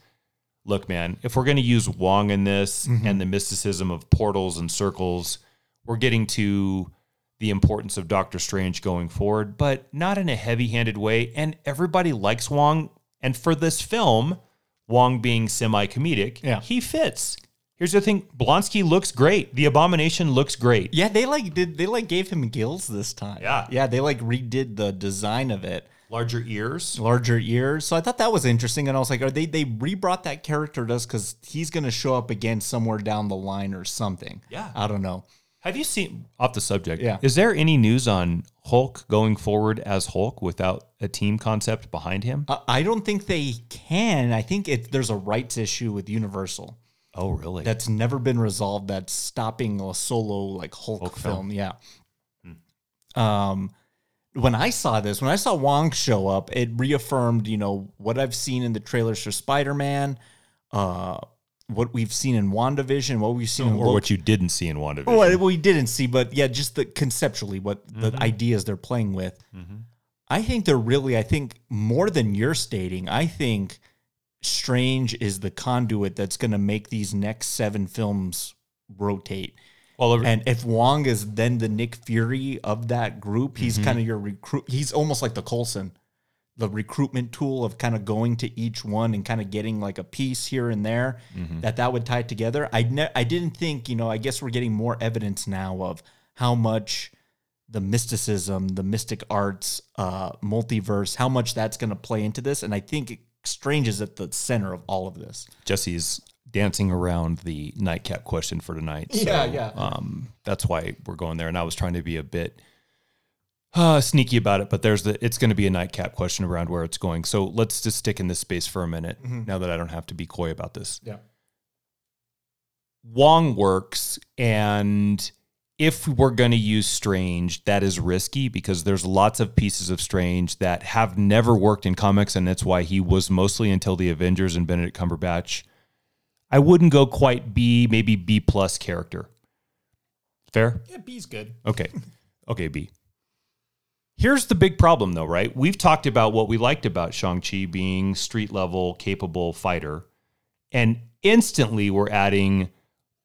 look man if we're going to use wong in this mm-hmm. and the mysticism of portals and circles we're getting to the importance of doctor strange going forward but not in a heavy handed way and everybody likes wong and for this film wong being semi comedic yeah. he fits Here's the thing: Blonsky looks great. The Abomination looks great. Yeah, they like did they like gave him gills this time. Yeah, yeah, they like redid the design of it. Larger ears, larger ears. So I thought that was interesting, and I was like, are they they rebrought that character to us because he's going to show up again somewhere down the line or something? Yeah, I don't know. Have you seen off the subject? Yeah. Is there any news on Hulk going forward as Hulk without a team concept behind him? Uh, I don't think they can. I think it, there's a rights issue with Universal. Oh, really? That's never been resolved. That's stopping a solo like Hulk, Hulk film. film. Yeah. Hmm. Um, when I saw this, when I saw Wong show up, it reaffirmed, you know, what I've seen in the trailers for Spider Man, uh, what we've seen in WandaVision, what we've seen, or Loki. what you didn't see in WandaVision. what we didn't see, but yeah, just the conceptually what mm-hmm. the ideas they're playing with. Mm-hmm. I think they're really, I think more than you're stating, I think Strange is the conduit that's going to make these next seven films rotate. Well, and if Wong is then the Nick Fury of that group, he's mm-hmm. kind of your recruit. He's almost like the Coulson, the recruitment tool of kind of going to each one and kind of getting like a piece here and there mm-hmm. that that would tie together. I ne- I didn't think you know. I guess we're getting more evidence now of how much the mysticism, the mystic arts, uh, multiverse, how much that's going to play into this, and I think Strange is at the center of all of this. Jesse's dancing around the nightcap question for tonight. Yeah, yeah. Um, that's why we're going there. And I was trying to be a bit uh, sneaky about it, but there's the it's going to be a nightcap question around where it's going. So let's just stick in this space for a minute. Now that I don't have to be coy about this. Yeah. Wong works, and if we're going to use Strange, that is risky because there's lots of pieces of Strange that have never worked in comics, and that's why he was mostly until the Avengers and Benedict Cumberbatch. I wouldn't go quite B, maybe B plus character. Fair? Yeah, B's good. Okay. Okay, B. Here's the big problem, though, right? We've talked about what we liked about Shang-Chi being street level, capable fighter. And instantly we're adding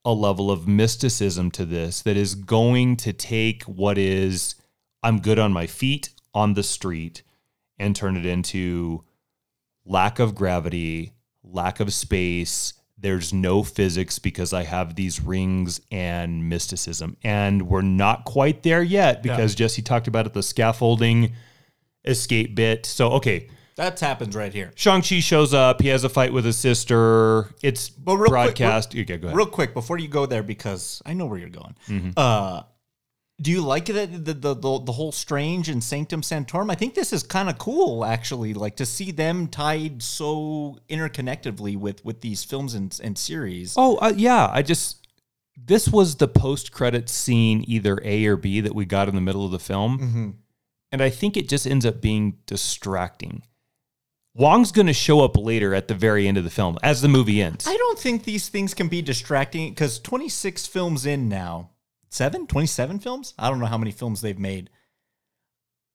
a level of mysticism to this that is going to take what is, I'm good on my feet on the street, and turn it into lack of gravity, lack of space. There's no physics because I have these rings and mysticism. And we're not quite there yet because Jesse talked about it the scaffolding escape bit. So, okay, That happens right here. Shang-Chi shows up. He has a fight with his sister. It's But real quick, broadcast. real- okay, go ahead. Real quick before you go there, because I know where you're going. Mm-hmm. Uh, do you like that the, the the the whole Strange and Sanctum Sanctorum? I think this is kind of cool, actually. Like to see them tied so interconnectedly with with these films and, and series. Oh, uh, yeah. I just this was the post-credit scene, either A or B, that we got in the middle of the film, Mm-hmm. and I think it just ends up being distracting. Wong's going to show up later at the very end of the film as the movie ends. I don't think these things can be distracting because 26 films in now, seven, 27 films? I don't know how many films they've made.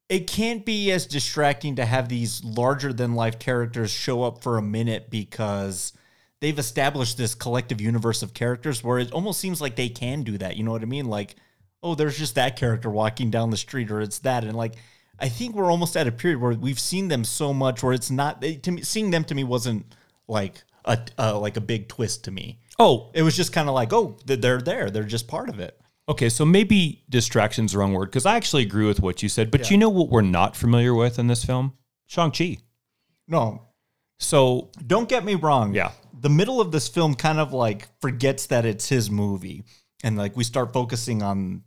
It can't be as distracting to have these larger than life characters show up for a minute because they've established this collective universe of characters where it almost seems like they can do that. You know what I mean? Like, oh, there's just that character walking down the street, or it's that. And like, I think we're almost at a period where we've seen them so much where it's not, to me, seeing them to me wasn't like a, uh, like a big twist to me. oh, It was just kind of like, oh, they're there. They're just part of it. okay. So maybe distraction's the wrong word because I actually agree with what you said. But you know what we're not familiar with in this film? Shang-Chi. No, So don't get me wrong. Yeah. The middle of this film kind of like forgets that it's his movie. And like we start focusing on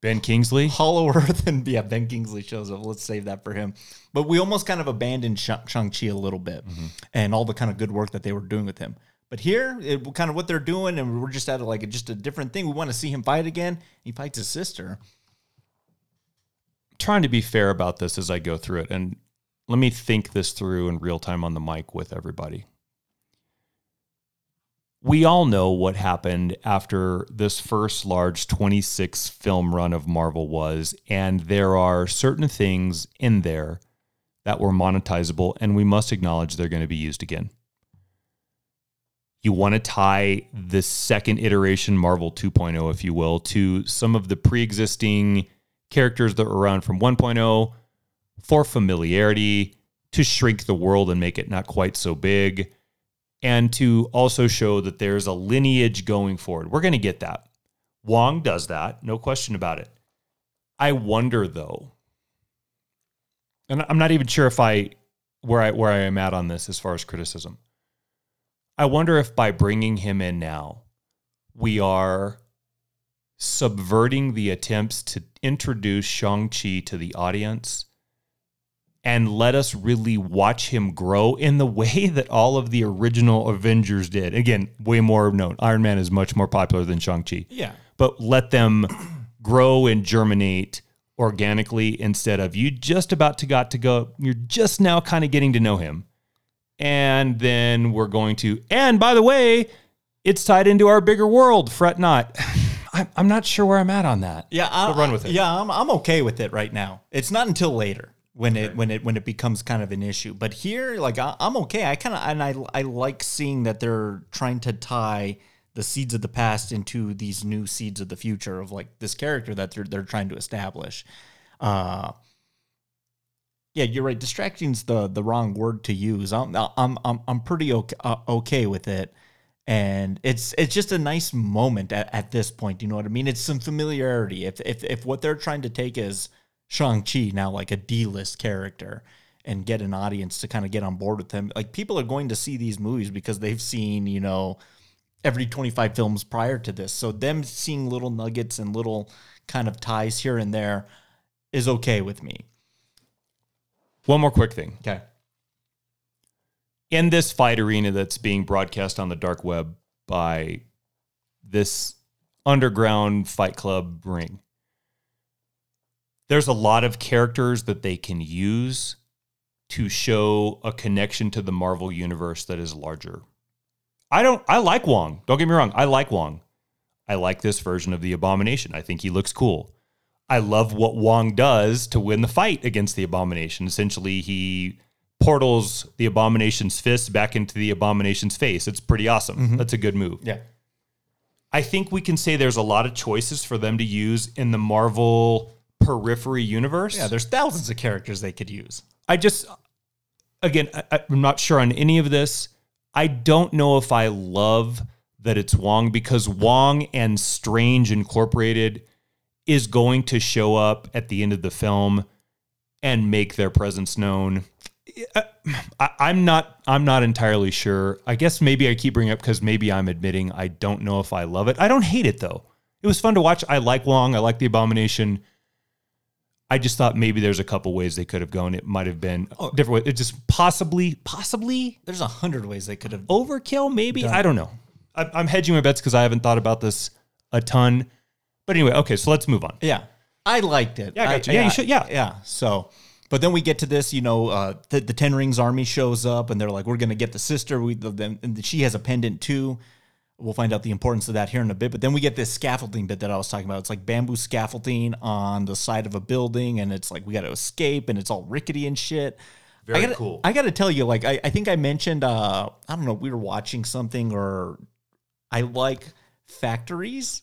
Ben Kingsley. Hollow Earth and yeah, Ben Kingsley shows up. Let's save that for him. But we almost kind of abandoned Shang- Shang-Chi a little bit mm-hmm. and all the kind of good work that they were doing with him. But here, it, kind of what they're doing, and we're just at like a, just a different thing. We want to see him fight again. He fights his sister. trying to be fair about this as I go through it. And let me think this through in real time on the mic with everybody. We all know what happened after this first large 26 film run of Marvel was, and there are certain things in there that were monetizable, and we must acknowledge they're going to be used again. You want to tie the second iteration, Marvel 2.0, if you will, to some of the pre existing characters that were around from 1.0 for familiarity, to shrink the world and make it not quite so big, and to also show that there's a lineage going forward. We're going to get that. Wong does that, no question about it. I wonder though, and I'm not even sure if I where I where I am at on this as far as criticism. I wonder if by bringing him in now, we are subverting the attempts to introduce Shang-Chi to the audience and let us really watch him grow in the way that all of the original Avengers did. Again, way more known. Iron Man is much more popular than Shang-Chi. Yeah. But let them grow and germinate organically instead of you just about to got to go. You're just now kind of getting to know him. And then we're going to, and by the way, it's tied into our bigger world. Fret not. I'm, I'm not sure where I'm at on that. Yeah, I, But run with it. Yeah, I'm, I'm okay with it right now. It's not until later when it when it when it becomes kind of an issue. But here, like I, I'm okay. I kind of and I I like seeing that they're trying to tie the seeds of the past into these new seeds of the future of like this character that they're they're trying to establish. Uh yeah, you're right. Distracting's the the wrong word to use. I'm I'm I'm I'm pretty okay, uh, okay with it, and it's it's just a nice moment at, at this point. You know what I mean? It's some familiarity. If if if what they're trying to take is Shang Chi now like a D list character, and get an audience to kind of get on board with him. Like people are going to see these movies because they've seen, you know, every 25 films prior to this. So them seeing little nuggets and little kind of ties here and there is okay with me. One more quick thing. Okay. in this fight arena that's being broadcast on the dark web by this underground fight club ring, there's a lot of characters that they can use to show a connection to the Marvel universe that is larger. I don't I like Wong. Don't get me wrong. I like Wong. I like this version of the Abomination. I think he looks cool. I love what Wong does to win the fight against the Abomination. Essentially, he portals the Abomination's fist back into the Abomination's face. It's pretty awesome. Mm-hmm. That's a good move. Yeah. I think we can say there's a lot of choices for them to use in the Marvel periphery universe. Yeah, there's thousands of characters they could use. I just, again, I, I'm not sure on any of this. I don't know if I love that it's Wong because Wong and Strange Incorporated is going to show up at the end of the film and make their presence known. I, I'm not. I'm not entirely sure. I guess maybe I keep bringing it up because maybe I'm admitting I don't know if I love it. I don't hate it though. It was fun to watch. I like Wong. I like the Abomination. I just thought maybe there's a couple ways they could have gone. It might have been different ways. It just possibly, possibly There's a hundred ways they could have. overkill. Maybe I don't know. I, I'm hedging my bets because I haven't thought about this a ton. But anyway, okay. So let's move on. Yeah, I liked it. Yeah, I got you. Yeah, you should- yeah. yeah. So, but then we get to this. You know, uh, the, the Ten Rings army shows up, and they're like, "We're gonna get the sister." We then and she has a pendant too. We'll find out the importance of that here in a bit. But then we get this scaffolding bit that I was talking about. It's like bamboo scaffolding on the side of a building, and it's like we got to escape, and it's all rickety and shit. Very I gotta, cool. I got to tell you, like, I, I think I mentioned, uh, I don't know, we were watching something, or I like factories,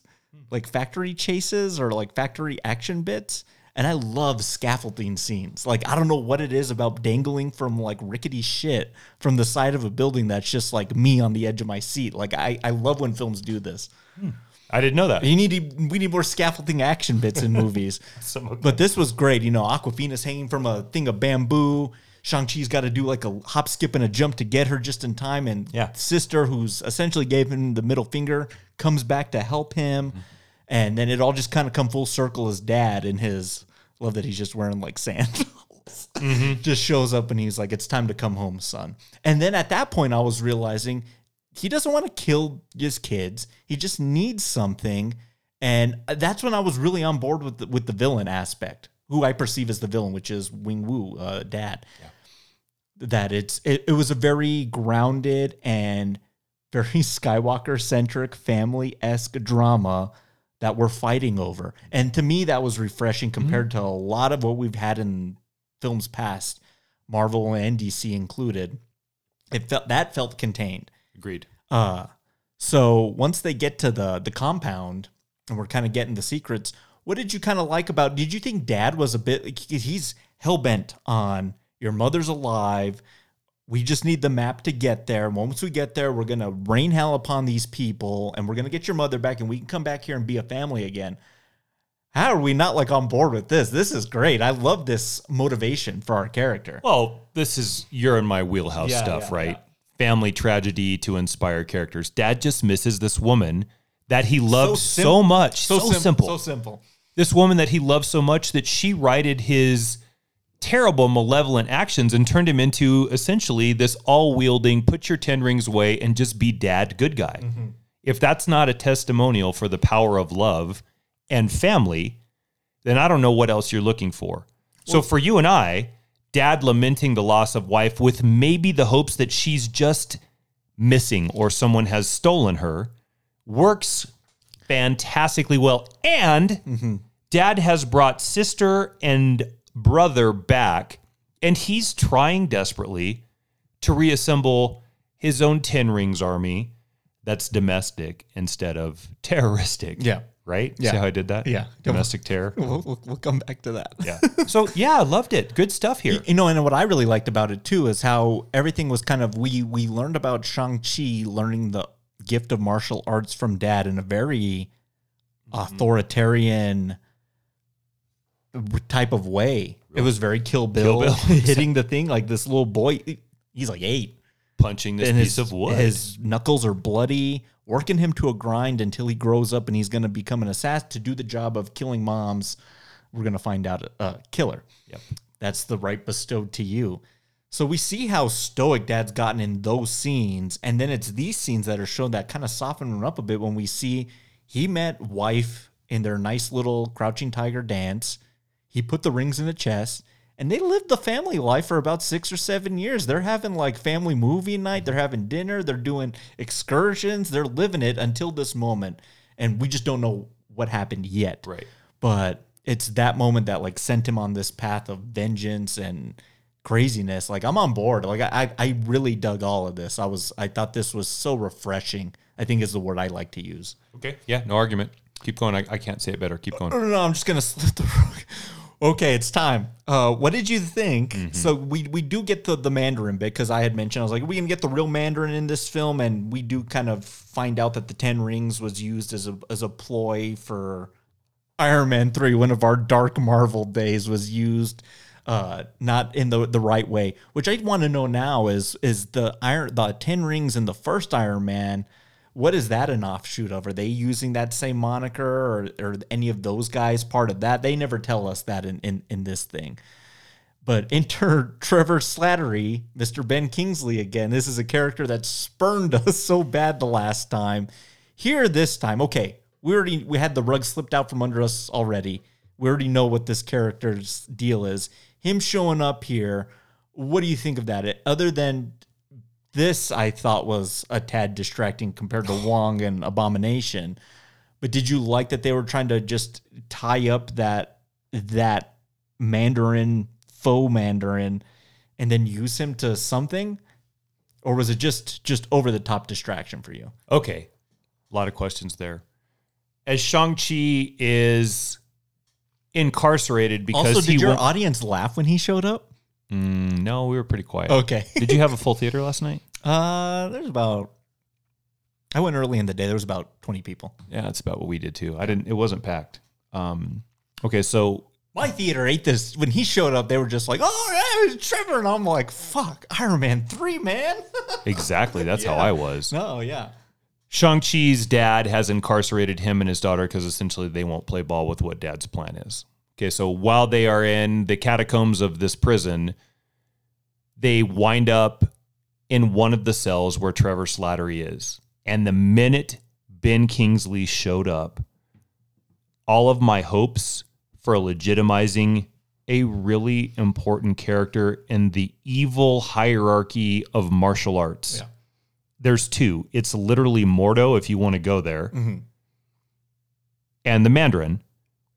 like factory chases or like factory action bits. And I love scaffolding scenes. Like, I don't know what it is about dangling from like rickety shit from the side of a building that's just like me on the edge of my seat. Like, I, I love when films do this. Hmm. I didn't know that. You need to, we need more scaffolding action bits in movies. But this was great. You know, Awkwafina's hanging from a thing of bamboo. Shang-Chi's got to do like a hop, skip, and a jump to get her just in time. And Yeah. sister, who's essentially gave him the middle finger, comes back to help him. Mm-hmm. And then it all just kind of come full circle as dad and his love that he's just wearing like sandals. just shows up and he's like, It's time to come home, son. And then at that point I was realizing he doesn't want to kill his kids. He just needs something. And that's when I was really on board with the, with the villain aspect, who I perceive as the villain, which is Wenwu, uh, dad. That it's it, it was a very grounded and very Skywalker centric family esque drama that we're fighting over. And to me, that was refreshing compared to a lot of what we've had in films past, Marvel and DC included. It felt that felt contained. Agreed. Uh, so once they get to the the compound and we're kind of getting the secrets, what did you kind of like about? Did you think Dad was a bit? He's hell bent on your mother's alive. We just need the map to get there. Once we get there, we're gonna rain hell upon these people, and we're gonna get your mother back, and we can come back here and be a family again. How are we not like on board with this? This is great. I love this motivation for our character. Well, this is you're in my wheelhouse Yeah, stuff, yeah, right? yeah. Family tragedy to inspire characters. Dad just misses this woman that he loves so, sim- much. So, sim- simple. So simple. this woman that he loved so much that she righted his terrible malevolent actions and turned him into essentially this all-wielding put your 10 rings away and just be dad good guy. Mm-hmm. If that's not a testimonial for the power of love and family then i don't know what else you're looking for. So for you and i dad lamenting the loss of wife with maybe the hopes that she's just missing or someone has stolen her works fantastically well. And mm-hmm. dad has brought sister and brother back, and he's trying desperately to reassemble his own Ten Rings army that's domestic instead of terroristic. Yeah. Right? Yeah. See how I did that? Yeah. Domestic terror. We'll, we'll, we'll come back to that. Yeah. So, yeah, I loved it. Good stuff here. You know, and what I really liked about it too is how everything was kind of we we learned about Shang Chi learning the gift of martial arts from Dad in a very Mm-hmm. authoritarian type of way. It was very Kill Bill, Bill. hitting the thing like this little boy. He's like eight, punching this and piece his of wood. his knuckles are bloody, working him to a grind until he grows up and he's going to become an assassin to do the job of killing moms. We're going to find out a killer. Yep. That's the right bestowed to you. So we see how stoic dad's gotten in those scenes, and then it's these scenes that are shown that kind of soften him up a bit when we see he met wife in their nice little crouching tiger dance. He put the rings in the chest, and they lived the family life for about six or seven years. They're having like family movie night, they're having dinner, they're doing excursions, they're living it until this moment, and we just don't know what happened yet right. but it's that moment that like sent him on this path of vengeance and craziness like i'm on board like i i really dug all of this i was i thought this was so refreshing i think is the word i like to use Okay. Yeah. No argument. Keep going. I, I can't say it better. Keep going. no no no i'm just gonna slip the rug okay it's time. Uh what did you think? So we we do get the the mandarin bit because i had mentioned i was like we can get the real mandarin in this film and we do kind of find out that the ten rings was used as a as a ploy for Iron Man 3, one of our dark Marvel days, was used uh not in the the right way. Which I want to know now is is the iron the 10 rings in the first Iron Man, what is that an offshoot of? Are they using that same moniker or or any of those guys part of that? They never tell us that in in, in this thing. But enter Trevor Slattery, Mr. Ben Kingsley again. This is a character that spurned us so bad the last time. Here this time, okay, we already we had the rug slipped out from under us already. We already know what this character's deal is. Him showing up here, what do you think of that? Other than this, I thought was a tad distracting compared to Wong and Abomination. But did you like that they were trying to just tie up that that Mandarin faux Mandarin and then use him to something? Or was it just just over the top distraction for you? Okay. A lot of questions there. As Shang-Chi is incarcerated because also, did your audience laugh when he showed up? Mm, no, we were pretty quiet. Okay. Did you have a full theater last night? Uh, there's about. I went early in the day. There was about twenty people. Yeah, that's about what we did too. I didn't. It wasn't packed. Um, okay, so My theater ate this when he showed up. They were just like, "Oh, yeah, it's Trevor," and I'm like, "Fuck, Iron Man three, man." exactly that's how I was. no, yeah, Shang-Chi's dad has incarcerated him and his daughter because essentially they won't play ball with what dad's plan is. Okay, so while they are in the catacombs of this prison, they wind up in one of the cells where Trevor Slattery is. And the minute Ben Kingsley showed up, all of my hopes for legitimizing a really important character in the evil hierarchy of martial arts Yeah. there's two. It's literally Mordo, if you want to go there, mm-hmm. and the Mandarin.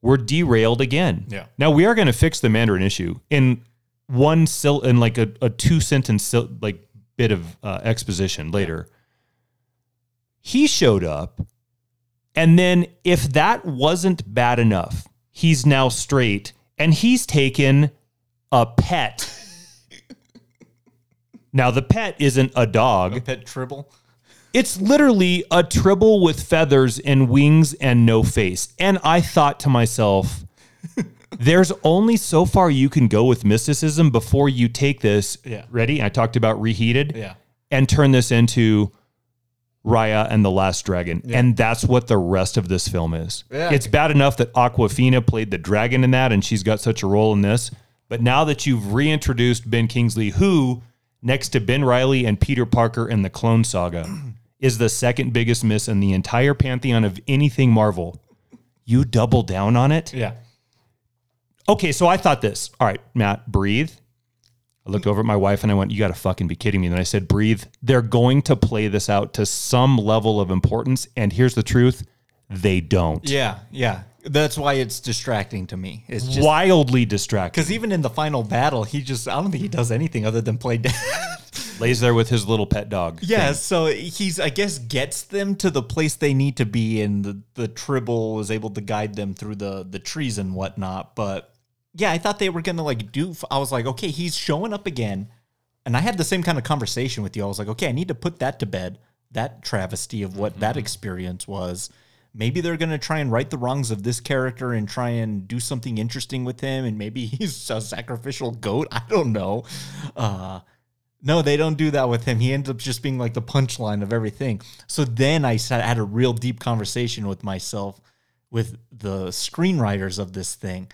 We're derailed again. Yeah. Now we are going to fix the Mandarin issue in one sil- in like a, a two sentence sil- like bit of uh, exposition later. He showed up, and then if that wasn't bad enough, he's now straight and he's taken a pet. now the pet isn't a dog. Pet Tribble. It's literally a tribble with feathers and wings and no face. And I thought to myself, there's only so far you can go with mysticism before you take this. Yeah. Ready? I talked about reheated. Yeah. And turn this into Raya and the Last Dragon. And that's what the rest of this film is. Yeah. It's bad enough that Awkwafina played the dragon in that and she's got such a role in this. But now that you've reintroduced Ben Kingsley, who, next to Ben Riley and Peter Parker in the Clone Saga, is the second biggest miss in the entire pantheon of anything Marvel, you double down on it? Yeah. Okay, so I thought this. All right, Matt, breathe. I looked over at my wife and I went, You got to fucking be kidding me. And then I said, Breathe. They're going to play this out to some level of importance. And here's the truth they don't. Yeah. Yeah. That's why it's distracting to me. It's just Wildly distracting. because even in the final battle, he just I don't think he does anything other than play dead. Lays there with his little pet dog. Yeah, so he's I guess gets them to the place they need to be, and the the tribble is able to guide them through the the trees and whatnot. But yeah, I thought they were gonna like do. I was like, okay, he's showing up again, and I had the same kind of conversation with you. I was like, okay, I need to put that to bed. That travesty of what mm-hmm. that experience was. Maybe they're going to try and right the wrongs of this character and try and do something interesting with him and maybe he's a sacrificial goat. I don't know. Uh no they don't do that with him. He ends up just being like the punchline of everything. So then i sat, had a real deep conversation with myself with the screenwriters of this thing.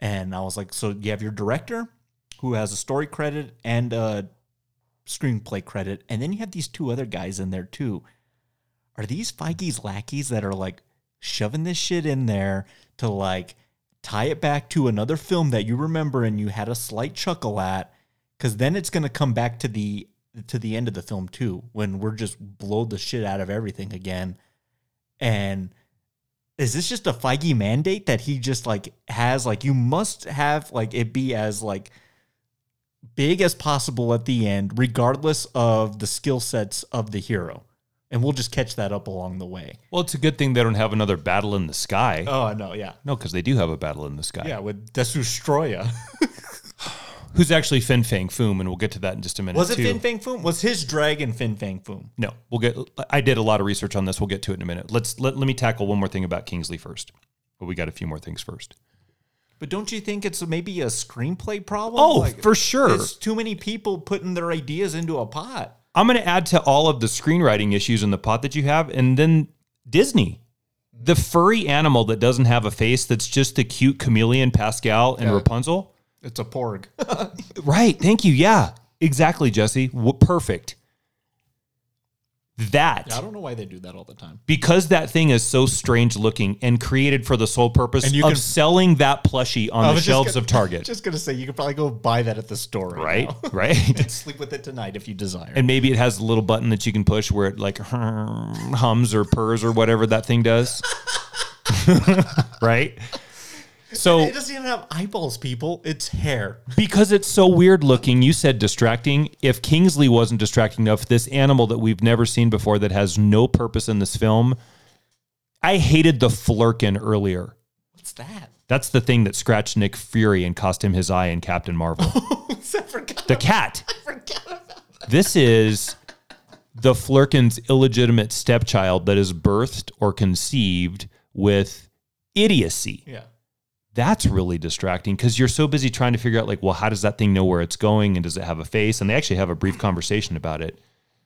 And i was like so you have your director who has a story credit and a screenplay credit and then you have these two other guys in there too are these Feige's lackeys that are like shoving this shit in there to like tie it back to another film that you remember and you had a slight chuckle at? Because then it's going to come back to the to the end of the film too when we're just blow the shit out of everything again. And is this just a Feige mandate that he just like has? Like you must have like it be as like big as possible at the end regardless of the skill sets of the hero and we'll just catch that up along the way. Well, it's a good thing they don't have another battle in the sky. Oh no, yeah, no, because they do have a battle in the sky. yeah, with Destoroyah. Who's actually Fin Fang Foom, and we'll get to that in just a minute. Was it too. Fin Fang Foom? Was his dragon Fin Fang Foom? No, we'll get. I did a lot of research on this. We'll get to it in a minute. Let's let, let me tackle one more thing about Kingsley first. But we got a few more things first. But don't you think it's maybe a screenplay problem? Oh, for sure. It's too many people putting their ideas into a pot. I'm going to add to all of the screenwriting issues in the pot that you have, and then Disney, the furry animal that doesn't have a face, that's just a cute chameleon, Pascal and Rapunzel. It's a porg. Right. Thank you. Yeah. Exactly, Jesse. W- perfect. That I don't know why they do that all the time. because that thing is so strange looking and created for the sole purpose And you of can- selling that plushie on I the was just shelves gonna- of Target. Just gonna say you could probably go buy that at the store, right? right. now. Right. and sleep with it tonight if you desire. and maybe it has a little button that you can push where it like hums or purrs or whatever that thing does. right? So it doesn't even have eyeballs, people. It's hair. because it's so weird looking, you said distracting. If Kingsley wasn't distracting enough, this animal that we've never seen before that has no purpose in this film, I hated the flerken earlier. What's that? That's the thing that scratched Nick Fury and cost him his eye in Captain Marvel. I forgot. the cat. This is the Flerken's illegitimate stepchild that is birthed or conceived with idiocy. Yeah. That's really distracting because you're so busy trying to figure out, like, well, how does that thing know where it's going and does it have a face? And they actually have a brief conversation about it.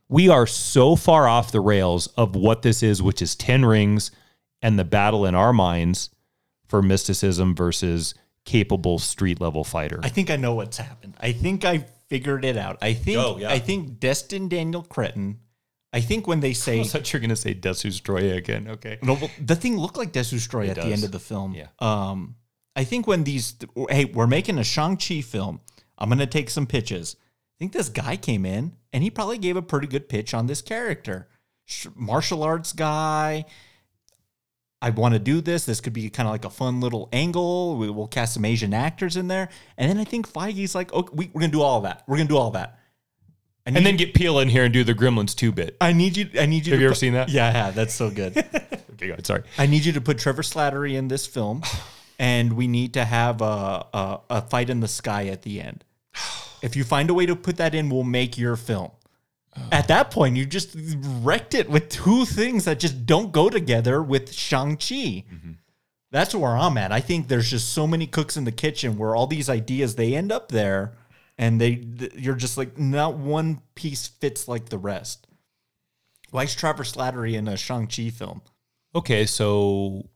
We are so far off the rails of what this is, which is 10 rings and the battle in our minds for mysticism versus capable street level fighter. I think I know what's happened. I think I figured it out. I think Go, yeah. I think Destin Daniel Cretton. I think when they say I thought you're going to say Destoroyah again. Okay. no, well, the thing looked like Desus Desustroy at the end of the film. Yeah. Um, I think when these hey, we're making a Shang Chi film. I'm gonna take some pitches. I think this guy came in and he probably gave a pretty good pitch on this character, martial arts guy. I want to do this. This could be kind of like a fun little angle. We will cast some Asian actors in there, and then I think Feige's like, "Okay, we, we're gonna do all that. We're gonna do all that." And then get Peel in here and do the Gremlins 2 bit. I need you. I need you. Have to you ever put- seen that? Yeah, I have. That's so good. Okay, go ahead. Sorry. I need you to put Trevor Slattery in this film, and we need to have a, a, a fight in the sky at the end. If you find a way to put that in, we'll make your film. Oh. At that point, you just wrecked it with two things that just don't go together with Shang-Chi. Mm-hmm. That's where I'm at. I think there's just so many cooks in the kitchen where all these ideas they end up there and they th- you're just like not one piece fits like the rest. Why is Trevor Slattery in a Shang-Chi film? Okay, so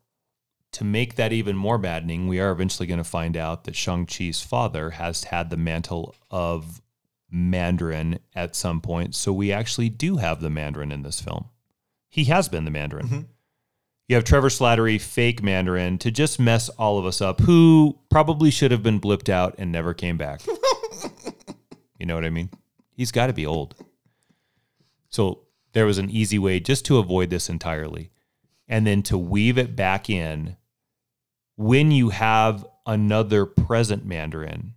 to make that even more maddening, we are eventually going to find out that Shang-Chi's father has had the mantle of Mandarin at some point. So we actually do have the Mandarin in this film. He has been the Mandarin. Mm-hmm. You have Trevor Slattery, fake Mandarin, to just mess all of us up, who probably should have been blipped out and never came back. you know what I mean? He's got to be old. So there was an easy way just to avoid this entirely and then to weave it back in when you have another present Mandarin.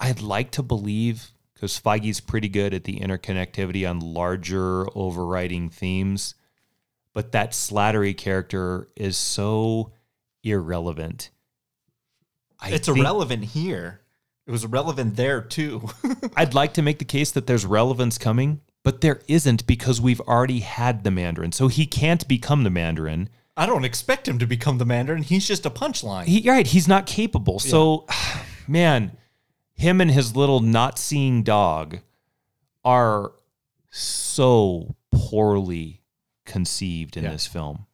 I'd like to believe because Feige's pretty good at the interconnectivity on larger overriding themes, but that Slattery character is so irrelevant. I it's think- irrelevant here. It was relevant there too. I'd like to make the case that there's relevance coming, but there isn't because we've already had the Mandarin. So he can't become the Mandarin. I don't expect him to become the Mandarin. He's just a punchline. He, right, he's not capable. So, man, him and his little not seeing dog are so poorly conceived in Yeah. this film.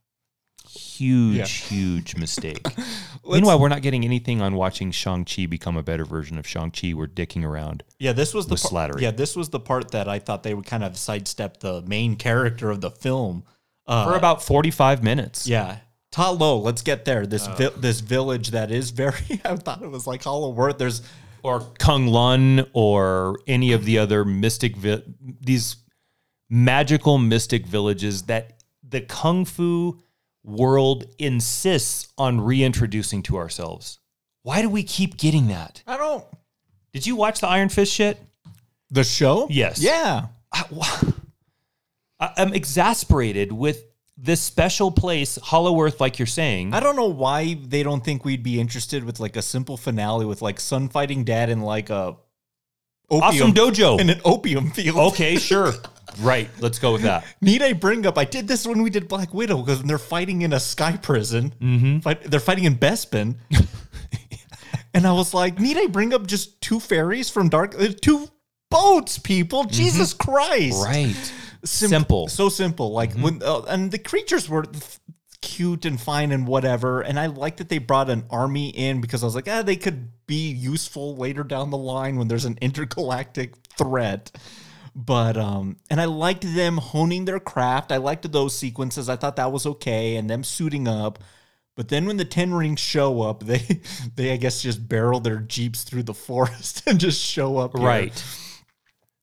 Huge, Yeah. huge mistake. Meanwhile, we're not getting anything on watching Shang-Chi become a better version of Shang-Chi. We're dicking around. Yeah, this was the Slattery. Yeah, this was the part that I thought they would kind of sidestep the main character of the film. Uh, For about 45 minutes. yeah, Ta Lo. Let's get there. This Oh. vi- this village that is very. I thought it was like Hollow Earth. There's or Kung Lun or any of the other mystic vi- these magical mystic villages that the kung fu world insists on reintroducing to ourselves. Why do we keep getting that? I don't Did you watch the Iron Fist shit? the show. Yes. Yeah. I, wha- I- I'm exasperated with this special place, Hollow Earth, like you're saying. I don't know why they don't think we'd be interested with like a simple finale with like son fighting dad in like a Awesome dojo. in an opium field. Okay, sure. right. Let's go with that. Need I bring up? I did this when we did Black Widow because they're fighting in a sky prison. Mm-hmm. Fight, they're fighting in Bespin. and I was like, need I bring up just two fairies from Dark? Uh, two boats, people. Jesus Christ. Right. Sim- Simple. So simple. Like when, uh, and the creatures were f- cute and fine and whatever. And I like that they brought an army in because I was like, ah, they could be useful later down the line when there's an intergalactic threat. But um, and I liked them honing their craft. I liked those sequences. I thought that was okay, and them suiting up. But then when the Ten Rings show up, they they I guess just barrel their jeeps through the forest and just show up. here.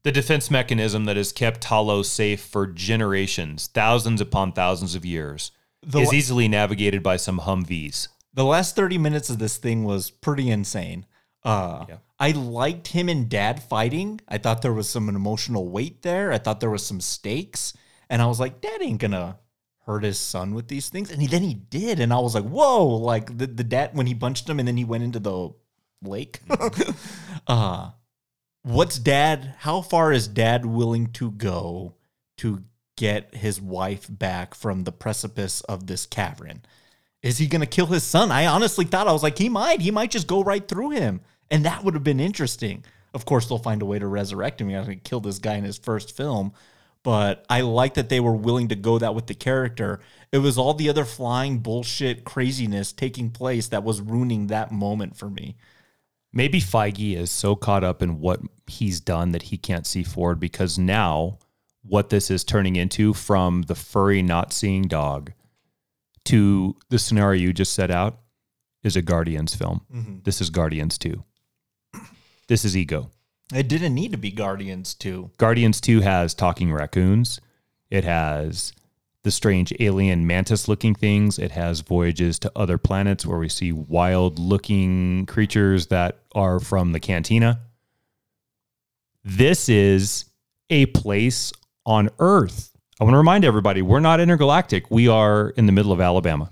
The defense mechanism that has kept Talos safe for generations, thousands upon thousands of years, The is la- easily navigated by some Humvees. The last 30 minutes of this thing was pretty insane. Uh, Yeah. I liked him and dad fighting. I thought there was some emotional weight there. I thought there was some stakes. And I was like, dad ain't gonna hurt his son with these things. And he, then he did. And I was like, whoa, like the, the dad, when he punched him and then he went into the lake. uh, what's dad, how far is dad willing to go to get his wife back from the precipice of this cavern? Is he going to kill his son? I honestly thought I was like, he might. He might just go right through him. And that would have been interesting. Of course, they'll find a way to resurrect him. He to kill this guy in his first film. But I like that they were willing to go that with the character. It was all the other flying bullshit craziness taking place that was ruining that moment for me. Maybe Feige is so caught up in what he's done that he can't see forward because now what this is turning into from the furry not seeing dog to the scenario you just set out is a Guardians film. Mm-hmm. This is Guardians 2. This is ego. It didn't need to be Guardians 2. Guardians 2 has talking raccoons. It has the strange alien mantis looking things. It has voyages to other planets where we see wild looking creatures that are from the cantina. This is a place on Earth. I want to remind everybody we're not intergalactic. We are in the middle of Alabama.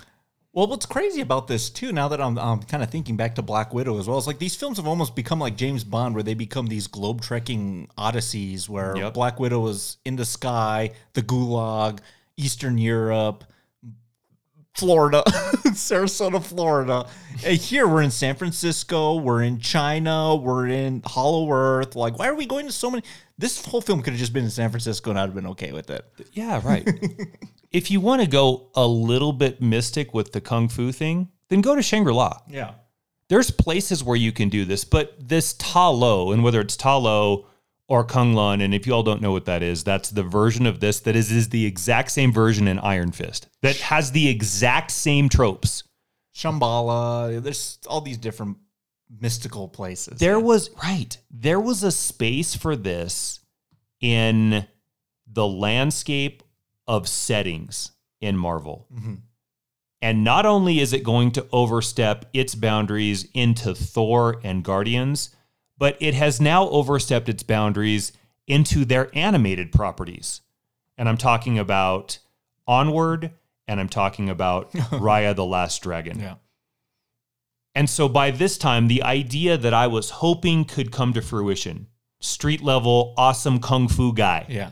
Well, what's crazy about this too, now that I'm, I'm kind of thinking back to Black Widow as well, is like these films have almost become like James Bond, where they become these globe trekking odysseys, where Yep. Black Widow is in the sky, the Gulag, Eastern Europe, Florida, Sarasota, Florida. And here we're in San Francisco, we're in China, we're in Hollow Earth. Like, why are we going to so many? This whole film could have just been in San Francisco, and I'd have been okay with it. Yeah, right. if you want to go a little bit mystic with the kung fu thing, then go to Shangri La. Yeah. there's places where you can do this, but this Ta Lo, and whether it's Ta Lo or Kung Lun, and if you all don't know what that is, that's the version of this that is, is the exact same version in Iron Fist that has the exact same tropes. Shambhala. There's all these different mystical places. There was, right, there was a space for this in the landscape of settings in Marvel. Mm-hmm. And not only is it going to overstep its boundaries into Thor and Guardians, but it has now overstepped its boundaries into their animated properties. And I'm talking about Onward and I'm talking about Raya the Last Dragon. Yeah. And so by this time, the idea that I was hoping could come to fruition street level, awesome kung fu guy Yeah.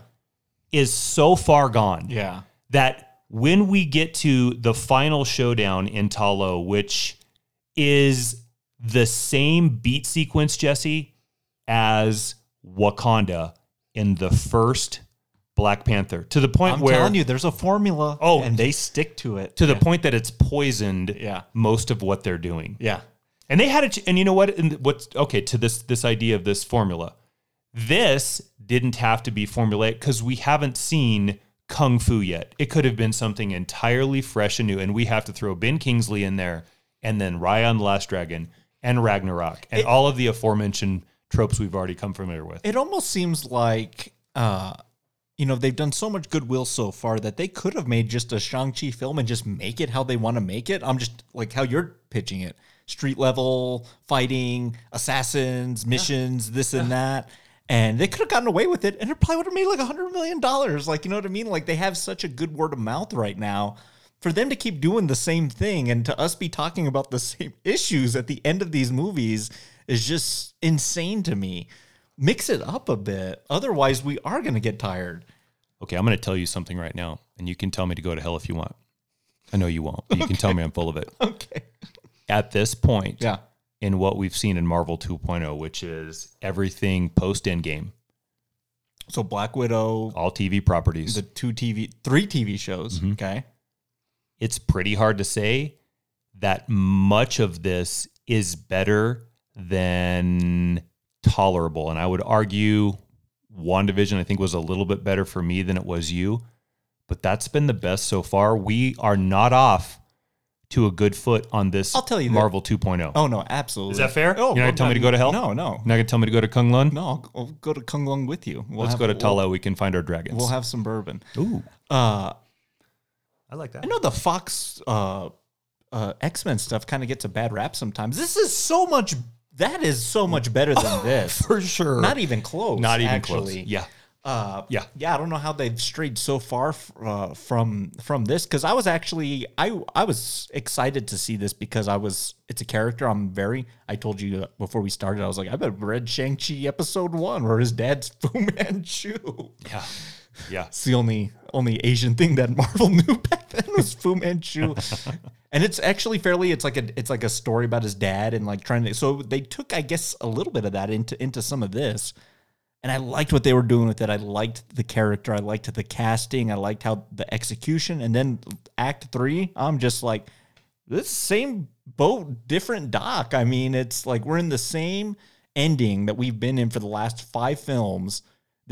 is so far gone Yeah. that when we get to the final showdown in Ta Lo, which is the same beat sequence, Jesse, as Wakanda in the first Black Panther, to the point I'm where telling you, there's a formula. Oh. and they stick to it. to the point that it's poisoned Yeah. most of what they're doing. yeah. And they had it, and you know what? And what's okay to this this idea of this formula. This didn't have to be formulaic because we haven't seen kung fu yet. It could have been something entirely fresh and new, and we have to throw Ben Kingsley in there, and then the Last Dragon and Ragnarok, and all of the aforementioned tropes we've already come familiar with. It almost seems like, uh, you know, they've done so much goodwill so far that they could have made just a Shang-Chi film and just make it how they want to make it. I'm just like how you're pitching it street level fighting, assassins, missions, this and that. And they could have gotten away with it and it probably would have made like a hundred million dollars. Like, you know what I mean? Like they have such a good word of mouth right now. For them to keep doing the same thing and to us be talking about the same issues at the end of these movies is just insane to me mix it up a bit. Otherwise, we are going to get tired. Okay, I'm going to tell you something right now, and you can tell me to go to hell if you want. I know you won't, but you can tell me I'm full of it. Okay. At this point, Yeah. in what we've seen in Marvel 2.0, which is everything post Endgame, So Black Widow, all TV properties. the two TV, three TV shows. Mm-hmm. Okay. It's pretty hard to say that much of this is better than tolerable. And I would argue WandaVision, I think, was a little bit better for me than it was you. But that's been the best so far. We are not off to a good foot on this I'll tell you that- Marvel 2.0. Oh no, absolutely. Is that fair? Oh, You're not gonna tell me to go to hell? No, no, You're not going to tell me to go to Kung Lun? no. I'll, I'll go to Kung Lung with you. We'll Let's have- go to we'll- We can find our dragons. We'll have some bourbon. Ooh, Uh, I like that. I know the Fox uh, uh, X Men stuff kind of gets a bad rap sometimes. This is so much. That is so much better than this. For sure. Not even close. Not even actually. close. Yeah. Uh, Yeah. yeah. I don't know how they've strayed so far f- uh, from from this because I was actually I I was excited to see this because I was it's a character I'm very I told you before we started I was like I've read Shang Chi episode one where his dad's Fu Manchu. Yeah. Yeah. It's the only only Asian thing that Marvel knew back then was Fu Manchu. and it's actually fairly it's like a it's like a story about his dad and like trying to so they took I guess a little bit of that into into some of this. And I liked what they were doing with it. I liked the character. I liked the casting. I liked how the execution. And then Act Three, I'm just like, this same boat, different dock. I mean, it's like we're in the same ending that we've been in for the last five films.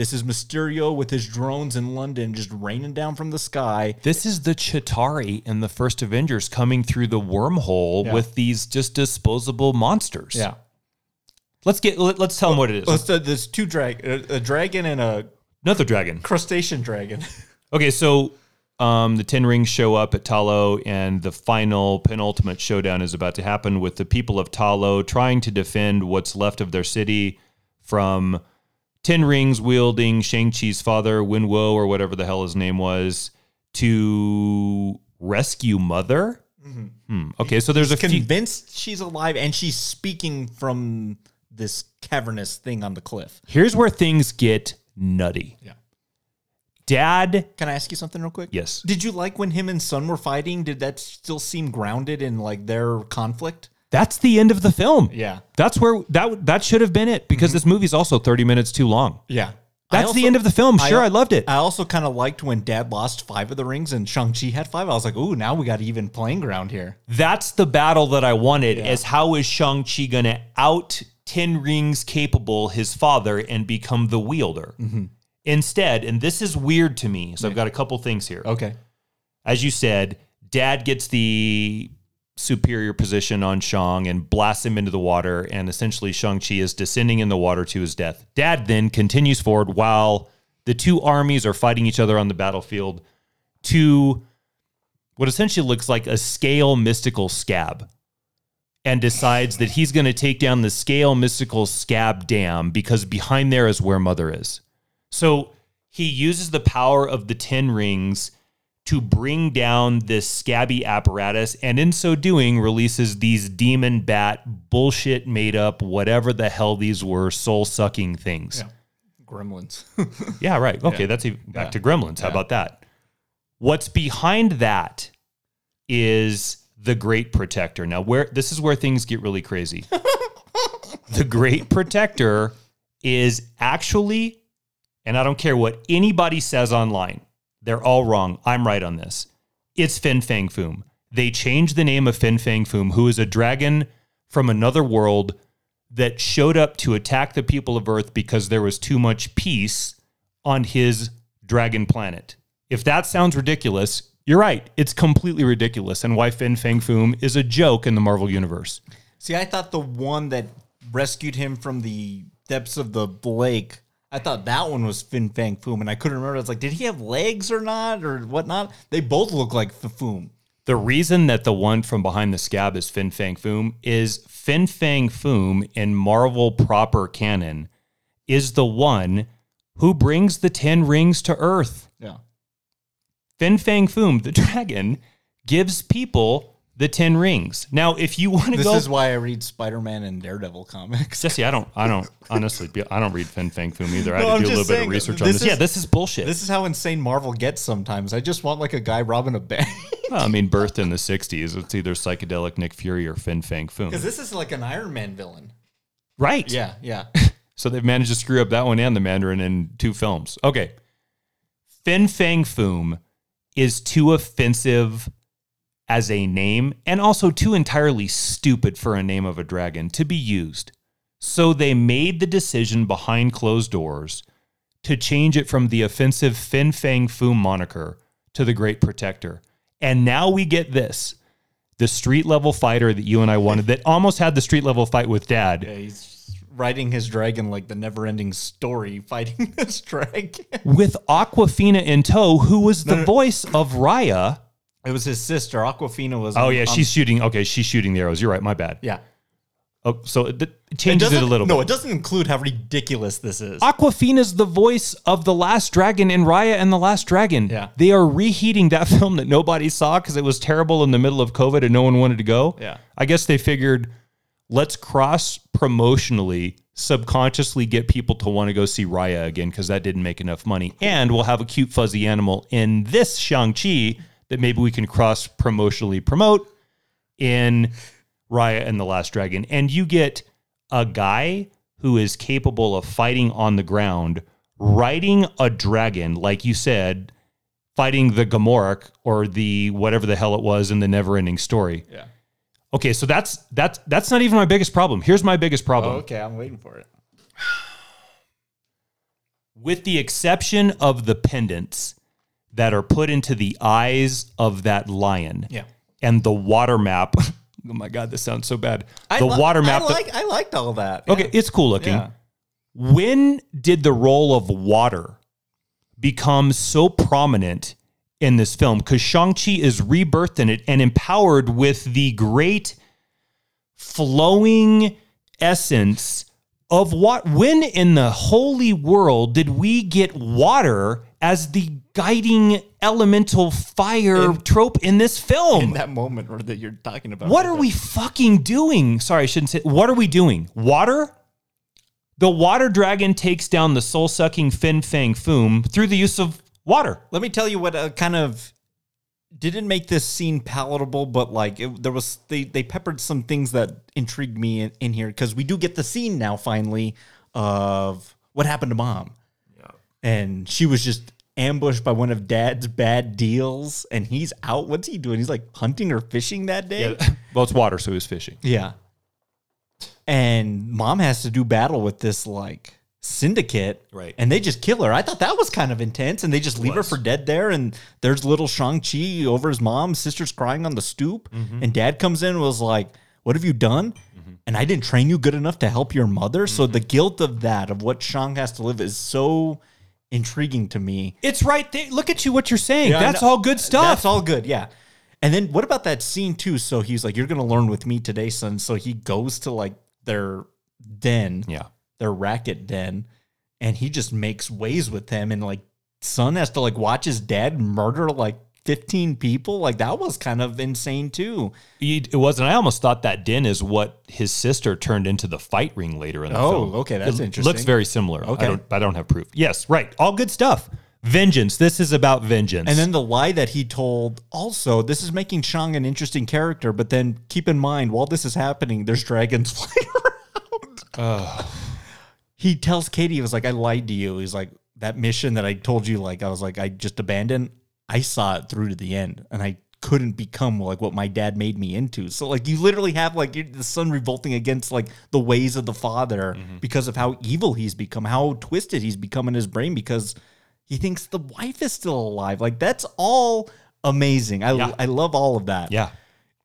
This is Mysterio with his drones in London just raining down from the sky. This is the Chitauri in the first Avengers coming through the wormhole Yeah. with these just disposable monsters. Yeah. Let's get let, us tell them what it is. Well, so there's two drag, a, a dragon and a Another dragon. crustacean dragon. Okay, so um, the Ten Rings show up at Ta Lo, and the final penultimate showdown is about to happen with the people of Ta Lo trying to defend what's left of their city from Ten Rings wielding Shang Chi's father, Wen Wo, or whatever the hell his name was, to rescue Mother. Hmm. Okay, so there's a few. Convinced she's alive and she's speaking from this cavernous thing on the cliff. Here's where things get nutty. Yeah. Dad, Can I ask you something real quick? Yes. Did you like when him and Son were fighting? Did that still seem grounded in like their conflict? That's the end of the film. Yeah. That's where that that should have been it because mm-hmm. this movie's also 30 minutes too long. Yeah. That's the end of the film. Sure, I loved it. I also kind of liked when Dad lost five of the rings and Shang-Chi had five. I was like, ooh, now we got even playing ground here. That's the battle that I wanted. Is how is Shang-Chi going to out 10 rings capable his father and become the wielder? Mm-hmm. Instead, and this is weird to me. So I've got a couple things here. Okay. As you said, dad gets the superior position on Shang and blasts him into the water, and essentially Shang-Chi is descending in the water to his death. Dad then continues forward while the two armies are fighting each other on the battlefield to what essentially looks like a scale mystical scab and decides that he's going to take down the scale mystical scab dam because behind there is where mother is. So he uses the power of the 10 rings to bring down this scabby apparatus and in so doing releases these demon bat bullshit made up whatever the hell these were soul sucking things. Gremlins. Yeah, right. Okay, that's even back to Gremlins. How about that? What's behind that is the Great Protector. Now, where this is where things get really crazy. the Great Protector is actually, and I don't care what anybody says online, they're all wrong. I'm right on this. It's Fin Fang Foom. They changed the name of Fin Fang Foom, who is a dragon from another world that showed up to attack the people of Earth because there was too much peace on his dragon planet. If that sounds ridiculous, you're right. It's completely ridiculous, and why Fin Fang Foom is a joke in the Marvel universe. See, I thought the one that rescued him from the depths of the lake, I thought that one was Fin Fang Foom, and I couldn't remember. I was like, did he have legs or not, or whatnot? They both look like Foom. The reason that the one from behind the scab is Fin Fang Foom is Fin Fang Foom in Marvel proper canon is the one who brings the Ten Rings to Earth. Yeah. Fin Fang Foom, the dragon, gives people the Ten Rings. Now, if you want to go This go, is why I read Spider Man and Daredevil comics. Jesse, I don't, I don't honestly, be- I don't read Fin Fang Foom either. I No, had I'm to do a little just bit saying, of research on this this. is- yeah, this is bullshit. This is how insane Marvel gets sometimes. I just want like a guy robbing a bank. Well, I mean, birthed in the '60s, it's either psychedelic Nick Fury or Fin Fang Foom. Because this is like an Iron Man villain. Right. Yeah, yeah. So they've managed to screw up that one and the Mandarin in two films. Okay. Fin Fang Foom is too offensive as a name and also too entirely stupid for a name of a dragon to be used. So they made the decision behind closed doors to change it from the offensive Fin Fang Foom moniker to the Great Protector. And now we get this the street level fighter that you and I wanted that almost had the street level fight with dad. Yeah, he's riding his dragon like the never ending story, fighting this dragon. with Awkwafina in tow, who was the voice of Raya. It was his sister. Awkwafina was. Oh on- yeah, on- she's shooting. Okay, she's shooting the arrows. You're right. My bad. yeah. Oh, so it, it changes it, a doesn't- little No, bit. it doesn't include how ridiculous this is. Awkwafina's the voice of the Last Dragon in Raya and the Last Dragon. Yeah. they are reheating that film that nobody saw because it was terrible in the middle of COVID and no one wanted to go. Yeah. I guess they figured let's cross promotionally, subconsciously get people to want to go see Raya again because that didn't make enough money, and we'll have a cute fuzzy animal in this Shang Chi that maybe we can cross promotionally promote in Raya and the Last Dragon. And you get a guy who is capable of fighting on the ground, riding a dragon, like you said, fighting the Gamorreek or the whatever the hell it was in the never ending story. Yeah. Okay, so that's that's that's not even my biggest problem. Here's my biggest problem. Oh, okay, I'm waiting for it. with the exception of the pendants that are put into the eyes of that lion. Yeah. And the water map. oh my god, this sounds so bad. The li- water map I that- like. I liked all that. Okay, Yeah. it's cool looking. Yeah. When did the role of water become so prominent in this film? Because Shang-Chi is rebirthed in it and empowered with the great flowing essence of what when in the holy world did we get water as the guiding elemental fire trope in this film? in that moment or that you're talking about. What right are there. we fucking doing? Sorry, I shouldn't say. What are we doing? Water? The water dragon takes down the soul sucking Fin Fang Foom through the use of water. Let me tell you what uh, kind of didn't make this scene palatable, but like it, there was they they peppered some things that intrigued me in, in here because we do get the scene now finally of what happened to mom. Yeah, and she was just ambushed by one of dad's bad deals, and he's out. What's he doing? He's like hunting or fishing that day. Well, it's water, so he was fishing. Yeah. And mom has to do battle with this like syndicate. Right. And they just kill her. I thought that was kind of intense. And they just leave her for dead there. And there's little Shang-Chi over his mom. Sister's crying on the stoop. Mm-hmm. And dad comes in and was like, What have you done? Mm-hmm. And I didn't train you good enough to help your mother. So mm-hmm. the guilt of that, of what Shang has to live, is so intriguing to me. It's right there. Look at you, what you're saying. Yeah, That's know. all good stuff. That's all good, yeah. And then what about that scene too? So he's like, "You're gonna learn with me today, son." So he goes to like their den, Yeah. their racket den, and he just makes ways with them. And like, son has to like watch his dad murder like 15 people. Like that was kind of insane too. It wasn't. I almost thought that den is what his sister turned into the fight ring later in the film. Oh, film. okay, that's It interesting. Looks very similar. Okay. I don't, I don't have proof. Yes, right. All good stuff. Vengeance. This is about vengeance. And then the lie that he told also, this is making Shang an interesting character, but then keep in mind, while this is happening, there's dragons flying around. oh. He tells Katie, he was like, I lied to you. He's like, that mission that I told you, like, I was like, I just abandoned. I saw it through to the end and I couldn't become like what my dad made me into. So, like, you literally have like the son revolting against like the ways of the father mm-hmm. because of how evil he's become, how twisted he's become in his brain because he thinks the wife is still alive. Like, that's all amazing. I, Yeah. I love all of that yeah.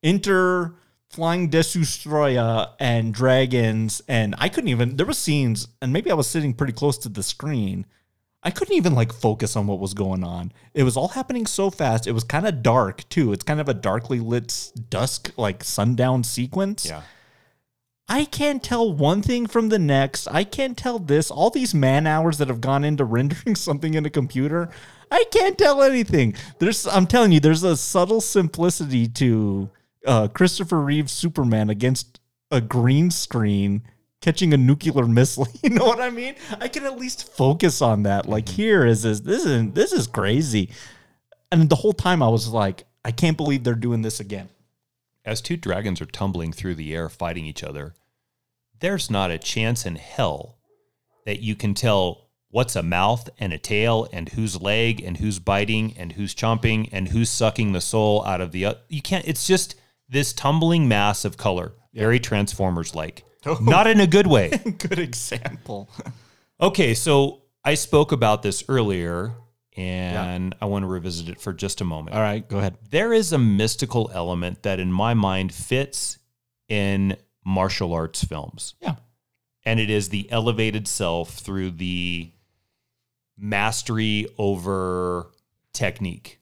enter flying Destoroyah and dragons and I couldn't even there were scenes and maybe I was sitting pretty close to the screen. I couldn't even like focus on what was going on. It was all happening so fast. It was kind of dark too. It's kind of a darkly lit dusk like sundown sequence. Yeah. I can't tell one thing from the next. I can't tell this. All these man hours that have gone into rendering something in a computer, I can't tell anything. There's, I'm telling you, there's a subtle simplicity to uh, Christopher Reeve's Superman against a green screen catching a nuclear missile. You know what I mean? I can at least focus on that. Like mm-hmm. here is this. This is this is crazy. And the whole time I was like, I can't believe they're doing this again. As two dragons are tumbling through the air fighting each other, there's not a chance in hell that you can tell what's a mouth and a tail and whose leg and who's biting and who's chomping and who's sucking the soul out of the. oth- You can't. It's just this tumbling mass of color, very Transformers like. Not in a good way. Good example. Okay, so I spoke about this earlier and I want to revisit it for just a moment. All right, go ahead. There is a mystical element that, in my mind, fits in martial arts films. Yeah. And it is the elevated self through the mastery over technique.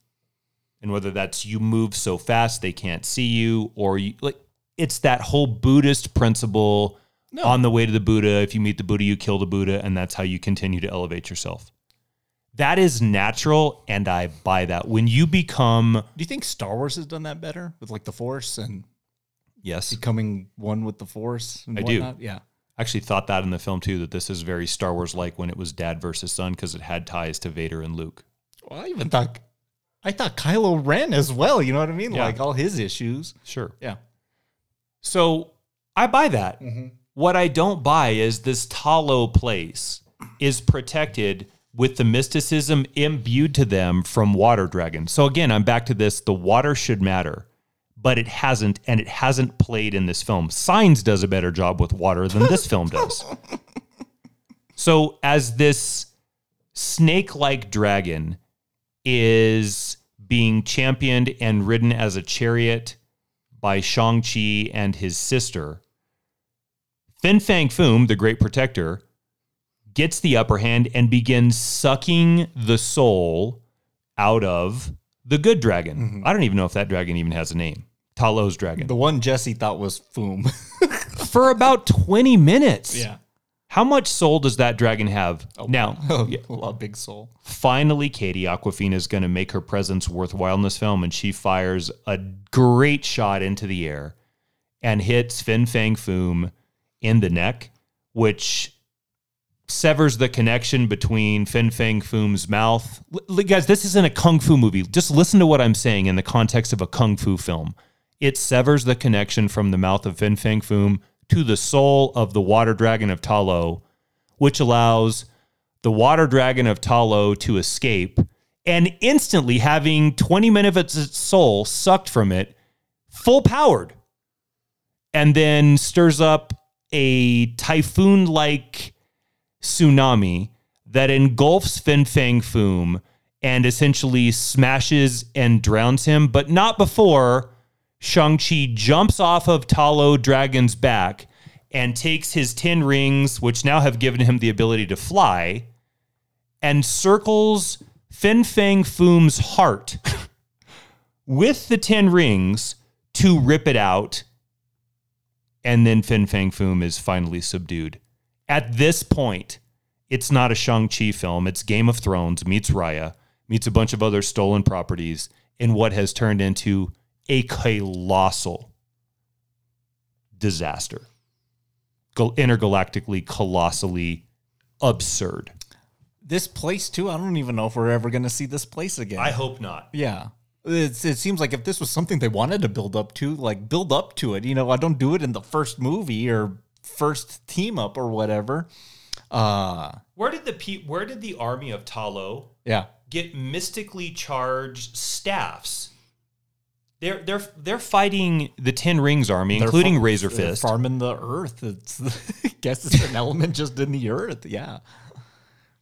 And whether that's you move so fast they can't see you, or you like it's that whole Buddhist principle on the way to the Buddha. If you meet the Buddha, you kill the Buddha, and that's how you continue to elevate yourself. That is natural, and I buy that. When you become Do you think Star Wars has done that better with like the Force and yes, becoming one with the Force? And I do. Yeah. I actually thought that in the film too, that this is very Star Wars like when it was dad versus son because it had ties to Vader and Luke. Well, I even thought I thought Kylo Ren as well. You know what I mean? Yeah. Like all his issues. Sure. Yeah. So I buy that. Mm-hmm. What I don't buy is this Ta Lo place is protected with the mysticism imbued to them from Water dragons. So again, I'm back to this the water should matter, but it hasn't, and it hasn't played in this film. Signs does a better job with water than this film does. So as this snake like dragon is being championed and ridden as a chariot by Shang-Chi and his sister, Fin Fang Foom, the great protector, gets the upper hand and begins sucking the soul out of the good dragon. Mm-hmm. I don't even know if that dragon even has a name. Ta Lo's dragon. The one Jesse thought was Foom. For about 20 minutes. yeah. How much soul does that dragon have? Oh, now, oh, a lot big soul. finally, Katie Awkwafina is going to make her presence worthwhile in this film, and she fires a great shot into the air and hits Fin Fang Foom in the neck, which severs the connection between Fin Fang Foom's mouth. L- guys, this isn't a kung fu movie. Just listen to what I'm saying in the context of a kung fu film. It severs the connection from the mouth of Fin Fang Foom to the soul of the water dragon of Ta Lo, which allows the water dragon of Ta Lo to escape and instantly having 20 minutes of its soul sucked from it, full powered, and then stirs up a typhoon like tsunami that engulfs Fin Fang Foom and essentially smashes and drowns him, but not before Shang-Chi jumps off of Ta Lo Dragon's back and takes his 10 rings, which now have given him the ability to fly, and circles Fin Fang Foom's heart with the 10 rings to rip it out. And then Fin Fang Foom is finally subdued. At this point, it's not a Shang-Chi film. It's Game of Thrones meets Raya, meets a bunch of other stolen properties. in what has turned into a colossal disaster. Intergalactically, colossally absurd. This place too. I don't even know if we're ever going to see this place again. I hope not. Yeah. It's, it seems like if this was something they wanted to build up to, like build up to it. You know, I don't do it in the first movie or first team up or whatever. Uh, Where did the pe- where did the army of Ta Lo yeah. get mystically charged staffs? They're they're they're fighting the Ten Rings army, They're including far- Razor they're Fist. farming the earth. It's I guess it's an element just in the earth. Yeah.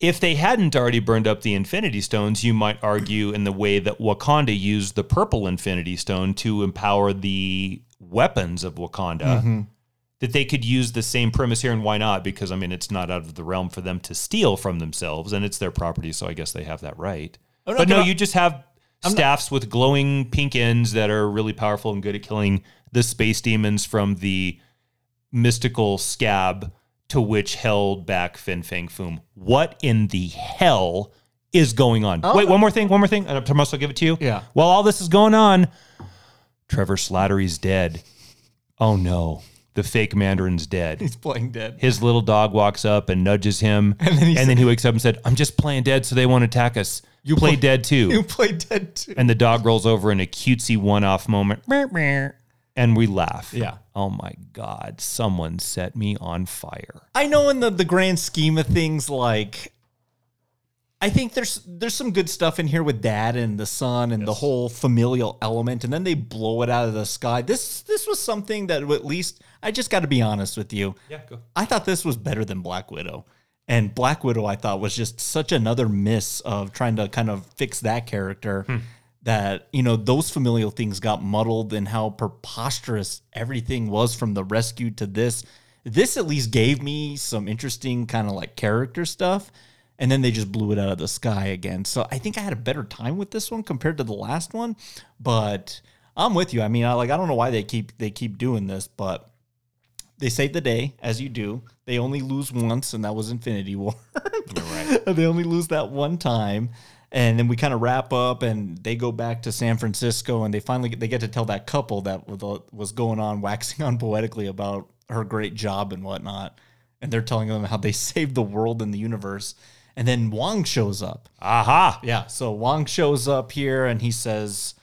if they hadn't already burned up the Infinity Stones, you might argue in the way that Wakanda used the purple Infinity Stone to empower the weapons of Wakanda, mm-hmm. that they could use the same premise here. And why not? Because, I mean, it's not out of the realm for them to steal from themselves, and it's their property, so I guess they have that right. Oh, I'm But no, you just have staffs with glowing pink ends that are really powerful and good at killing the space demons from the mystical scab to which held back Fin Fang Foom. What in the hell is going on? Oh. Wait, one more thing, one more thing. And I must give it to you. Yeah. While all this is going on, Trevor Slattery's dead. Oh no. The fake Mandarin's dead. He's playing dead. His little dog walks up and nudges him, and then he, wakes up and said, "I'm just playing dead, so they won't attack us. You play, play- dead too." You play dead too. and the dog rolls over in a cutesy one-off moment, and we laugh. Yeah. Oh my god! Someone set me on fire. I know in the, the grand scheme of things, like I think there's there's some good stuff in here with dad and the son and the whole familial element, and then they blow it out of the sky. This this was something that at least I just got to be honest with you. Yeah, go. I thought this was better than Black Widow. And Black Widow, I thought, was just such another miss of trying to kind of fix that character hmm. that, you know, those familial things got muddled and how preposterous everything was from the rescue to this. This at least gave me some interesting kind of like character stuff. And then they just blew it out of the sky again. So I think I had a better time with this one compared to the last one. But I'm with you. I mean, I like I don't know why they keep they keep doing this, but they save the day as you do. They only lose once, and that was Infinity War. right. they only lose that one time, and then we kind of wrap up, and they go back to San Francisco, and they finally get, they get to tell that couple that was- was going on waxing on poetically about her great job and whatnot, and they're telling them how they saved the world and the universe, and then Wong shows up. Aha! Yeah, so Wong shows up here, and he says.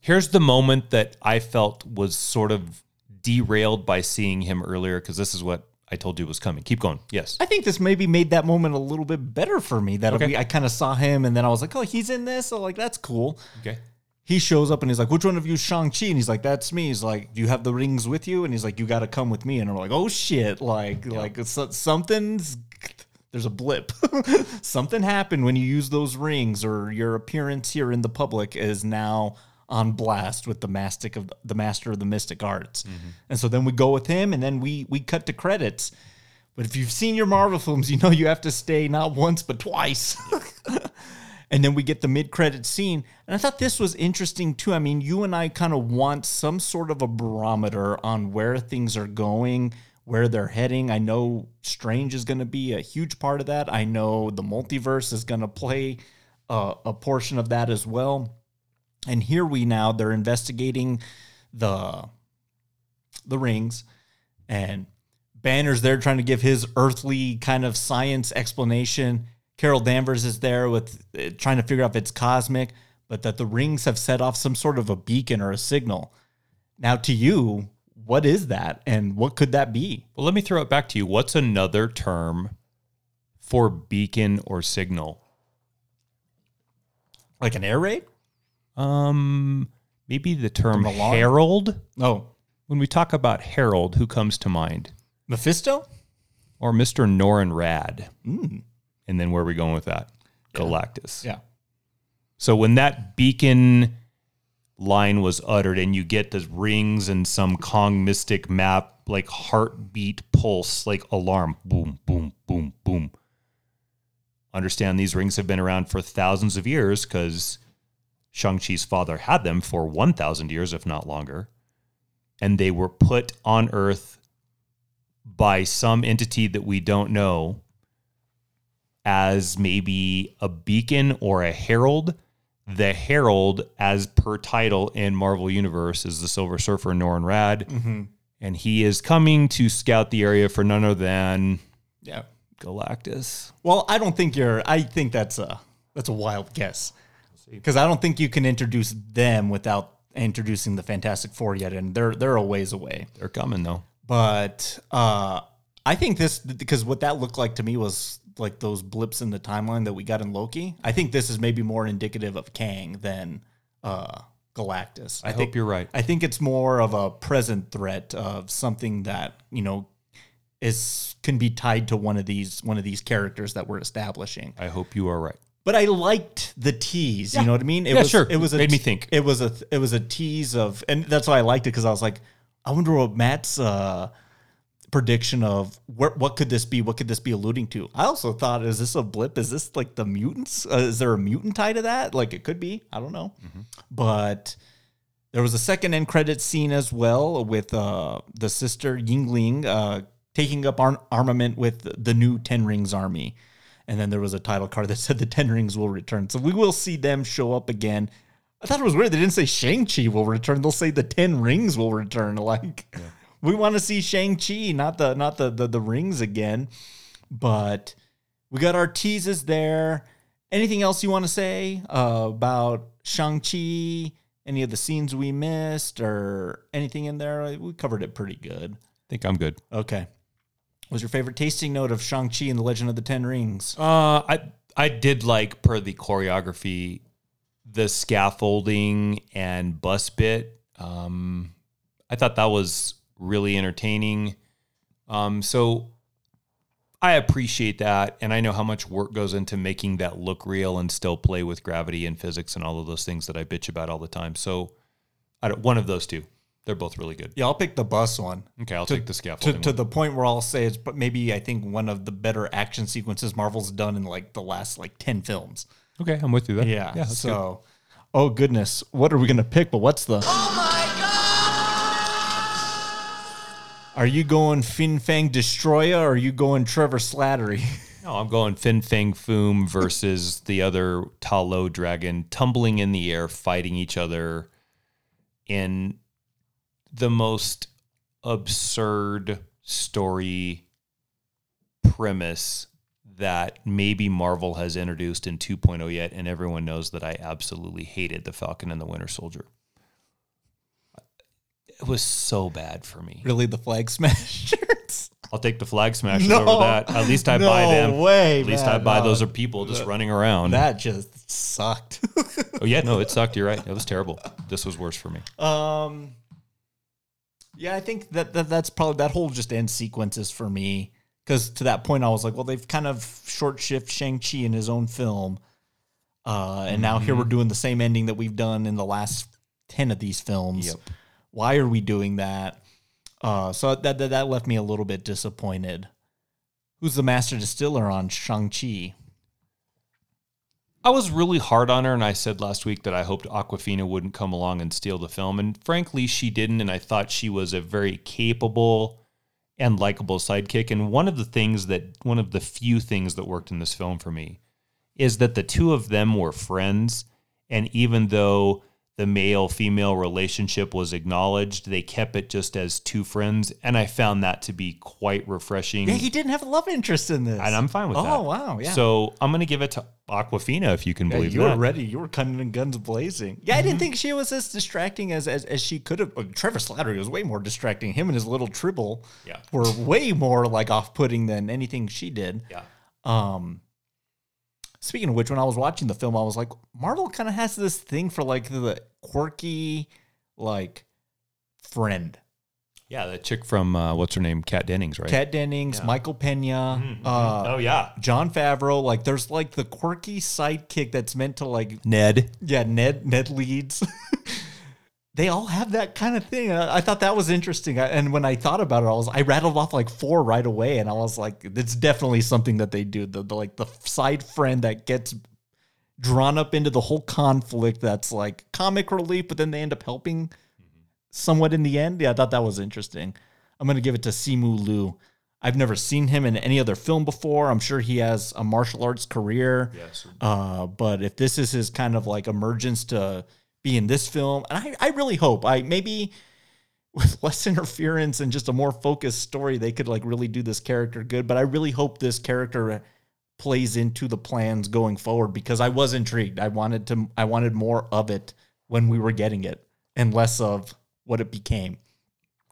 Here's the moment that I felt was sort of derailed by seeing him earlier because this is what I told you was coming. Keep going. Yes. I think this maybe made that moment a little bit better for me. That Okay. we, I kind of saw him, and then I was like, "Oh, he's in this." So like, that's cool. Okay. He shows up and he's like, "Which one of you is Shang Chi?" And he's like, "That's me." He's like, "Do you have the rings with you?" And he's like, "You got to come with me." And I'm like, "Oh shit!" Like, like something's there's a blip. Something happened when you use those rings, or your appearance here in the public is now on blast with the mastic of the master of the mystic arts. Mm-hmm. And so then we go with him, and then we we cut to credits. But if you've seen your Marvel films, you know you have to stay not once but twice. and then we get the mid-credit scene. And I thought this was interesting too. I mean, you and I kind of want some sort of a barometer on where things are going, where they're heading. I know Strange is going to be a huge part of that. I know the multiverse is going to play uh, a portion of that as well. And here we now they're investigating the the rings and Banner's there trying to give his earthly kind of science explanation. Carol Danvers is there with uh, trying to figure out if it's cosmic, but that the rings have set off some sort of a beacon or a signal. Now, to you, what is that, and what could that be? Well, let me throw it back to you. What's another term for beacon or signal? Like an air raid? Um, maybe the term An alarm? herald. Oh, When we talk about herald, who comes to mind? Mephisto? Or Mister Norrin Radd? And then where are we going with that? Galactus. Yeah. So when that beacon line was uttered, and you get the rings and some Kong mystic map, like heartbeat pulse, like alarm, boom, boom, boom, boom. Understand these rings have been around for thousands of years because Shang-Chi's father had them for 1,000 years, if not longer. And they were put on Earth by some entity that we don't know as maybe a beacon or a herald the Herald, as per title in Marvel Universe, is the Silver Surfer Norrin Radd, and he is coming to scout the area for none other than Yeah. Galactus. Well, I don't think you're. I think that's a that's a wild guess because I don't think you can introduce them without introducing the Fantastic Four yet, and they're they're a ways away. They're coming though. But uh, I think this because what that looked like to me was like those blips in the timeline that we got in Loki. I think this is maybe more indicative of Kang than uh, Galactus. I, think hope you're right. I think it's more of a present threat of something that you know is can be tied to one of these one of these characters that we're establishing. I hope you are right. But I liked the tease. You know what I mean? It Yeah, was, sure. It was a Made me think. It was a it was a tease of, and that's why I liked it because I was like, I wonder what Matt's uh, prediction of what what could this be? What could this be alluding to? I also thought, is this a blip? Is this like the mutants? Uh, is there a mutant tie to that? Like it could be. I don't know. But there was a second end credit scene as well with uh, the sister Yingling uh, taking up ar- armament with the new Ten Rings army. And then there was a title card that said the Ten Rings will return. So we will see them show up again. I thought it was weird. They didn't say Shang-Chi will return. They'll say the Ten Rings will return. Like we want to see Shang-Chi, not the not the, the the rings again. But we got our teases there. Anything else you want to say uh, about Shang-Chi? Any of the scenes we missed or anything in there? We covered it pretty good. I think I'm good. Okay. What was your favorite tasting note of Shang-Chi and the Legend of the Ten Rings? Uh, I I did like per the choreography, the scaffolding and bus bit. Um, I thought that was really entertaining. Um, so I appreciate that, and I know how much work goes into making that look real and still play with gravity and physics and all of those things that I bitch about all the time. So, I don't, one of those two, they're both really good. Yeah, I'll pick the bus one. Okay, I'll To- take the To, scaffolding. to one. the point where I'll say it's but maybe I think one of the better action sequences Marvel's done in like the last like 10 films. okay, I'm with you there. Yeah. that's good. so oh goodness, what are we gonna pick? But what's the Are you going Fin Fang Destroyer or are you going Trevor Slattery? No, I'm going Fin Fang Foom versus the other Ta Lo dragon, tumbling in the air, fighting each other in the most absurd story premise that maybe Marvel has introduced in 2.0 yet, and everyone knows that I absolutely hated the Falcon and the Winter Soldier. It was so bad for me. really the flag smash shirts? I'll take the flag smashers No. over that. At least I buy No them. way, At least man, I buy no. those are people just running around. That just sucked. oh yeah, no, it sucked. You're right. It was terrible. This was worse for me. Um, yeah, I think that, that that's probably that whole just end sequences for me. Because to that point, I was like, well, they've kind of short shift Shang Chi in his own film, uh, and now here we're doing the same ending that we've done in the last ten of these films. Yep. Why are we doing that? Uh, so that, that that left me a little bit disappointed. Who's the master distiller on Shang Chi? I was really hard on her, and I said last week that I hoped Awkwafina wouldn't come along and steal the film. And frankly, she didn't. And I thought she was a very capable and likable sidekick. And one of the things that, one of the few things that worked in this film for me is that the two of them were friends. And even though the male female relationship was acknowledged, they kept it just as two friends. And I found that to be quite refreshing. Yeah, he didn't have a love interest in this, and I'm fine with oh, that. Oh wow, yeah. So I'm going to give it to Awkwafina if you can Yeah, believe you that. were ready. You were cutting in guns blazing. Yeah, I Mm-hmm. didn't think she was as distracting as as, as she could have. uh, Trevor Slattery was way more distracting. Him and his little tribble Yeah. were way more like off putting than anything she did. Yeah. Um. Speaking of which, when I was watching the film, I was like, Marvel kind of has this thing for like the quirky, like friend. Yeah, the chick from uh, what's her name, Kat Dennings, right? Kat Dennings, Michael Pena, Mm-hmm, uh, oh yeah, Jon Favreau. Like, there's like the quirky sidekick that's meant to like Ned. Yeah, Ned Ned Leeds. they all have that kind of thing. I, I thought that was interesting. I, and when I thought about it, I was I rattled off like four right away, and I was like, it's definitely something that they do. The, the like the side friend that gets drawn up into the whole conflict. That's like comic relief, but then they end up helping somewhat in the end. Yeah, I thought that was interesting. I'm gonna give it to Simu Liu. I've never seen him in any other film before. I'm sure he has a martial arts career. Yes. Uh, but if this is his kind of like emergence to be in this film, and I, I really hope I maybe with less interference and just a more focused story, they could like really do this character good. But I really hope this character plays into the plans going forward because I was intrigued. I wanted to I wanted more of it when we were getting it and less of what it became.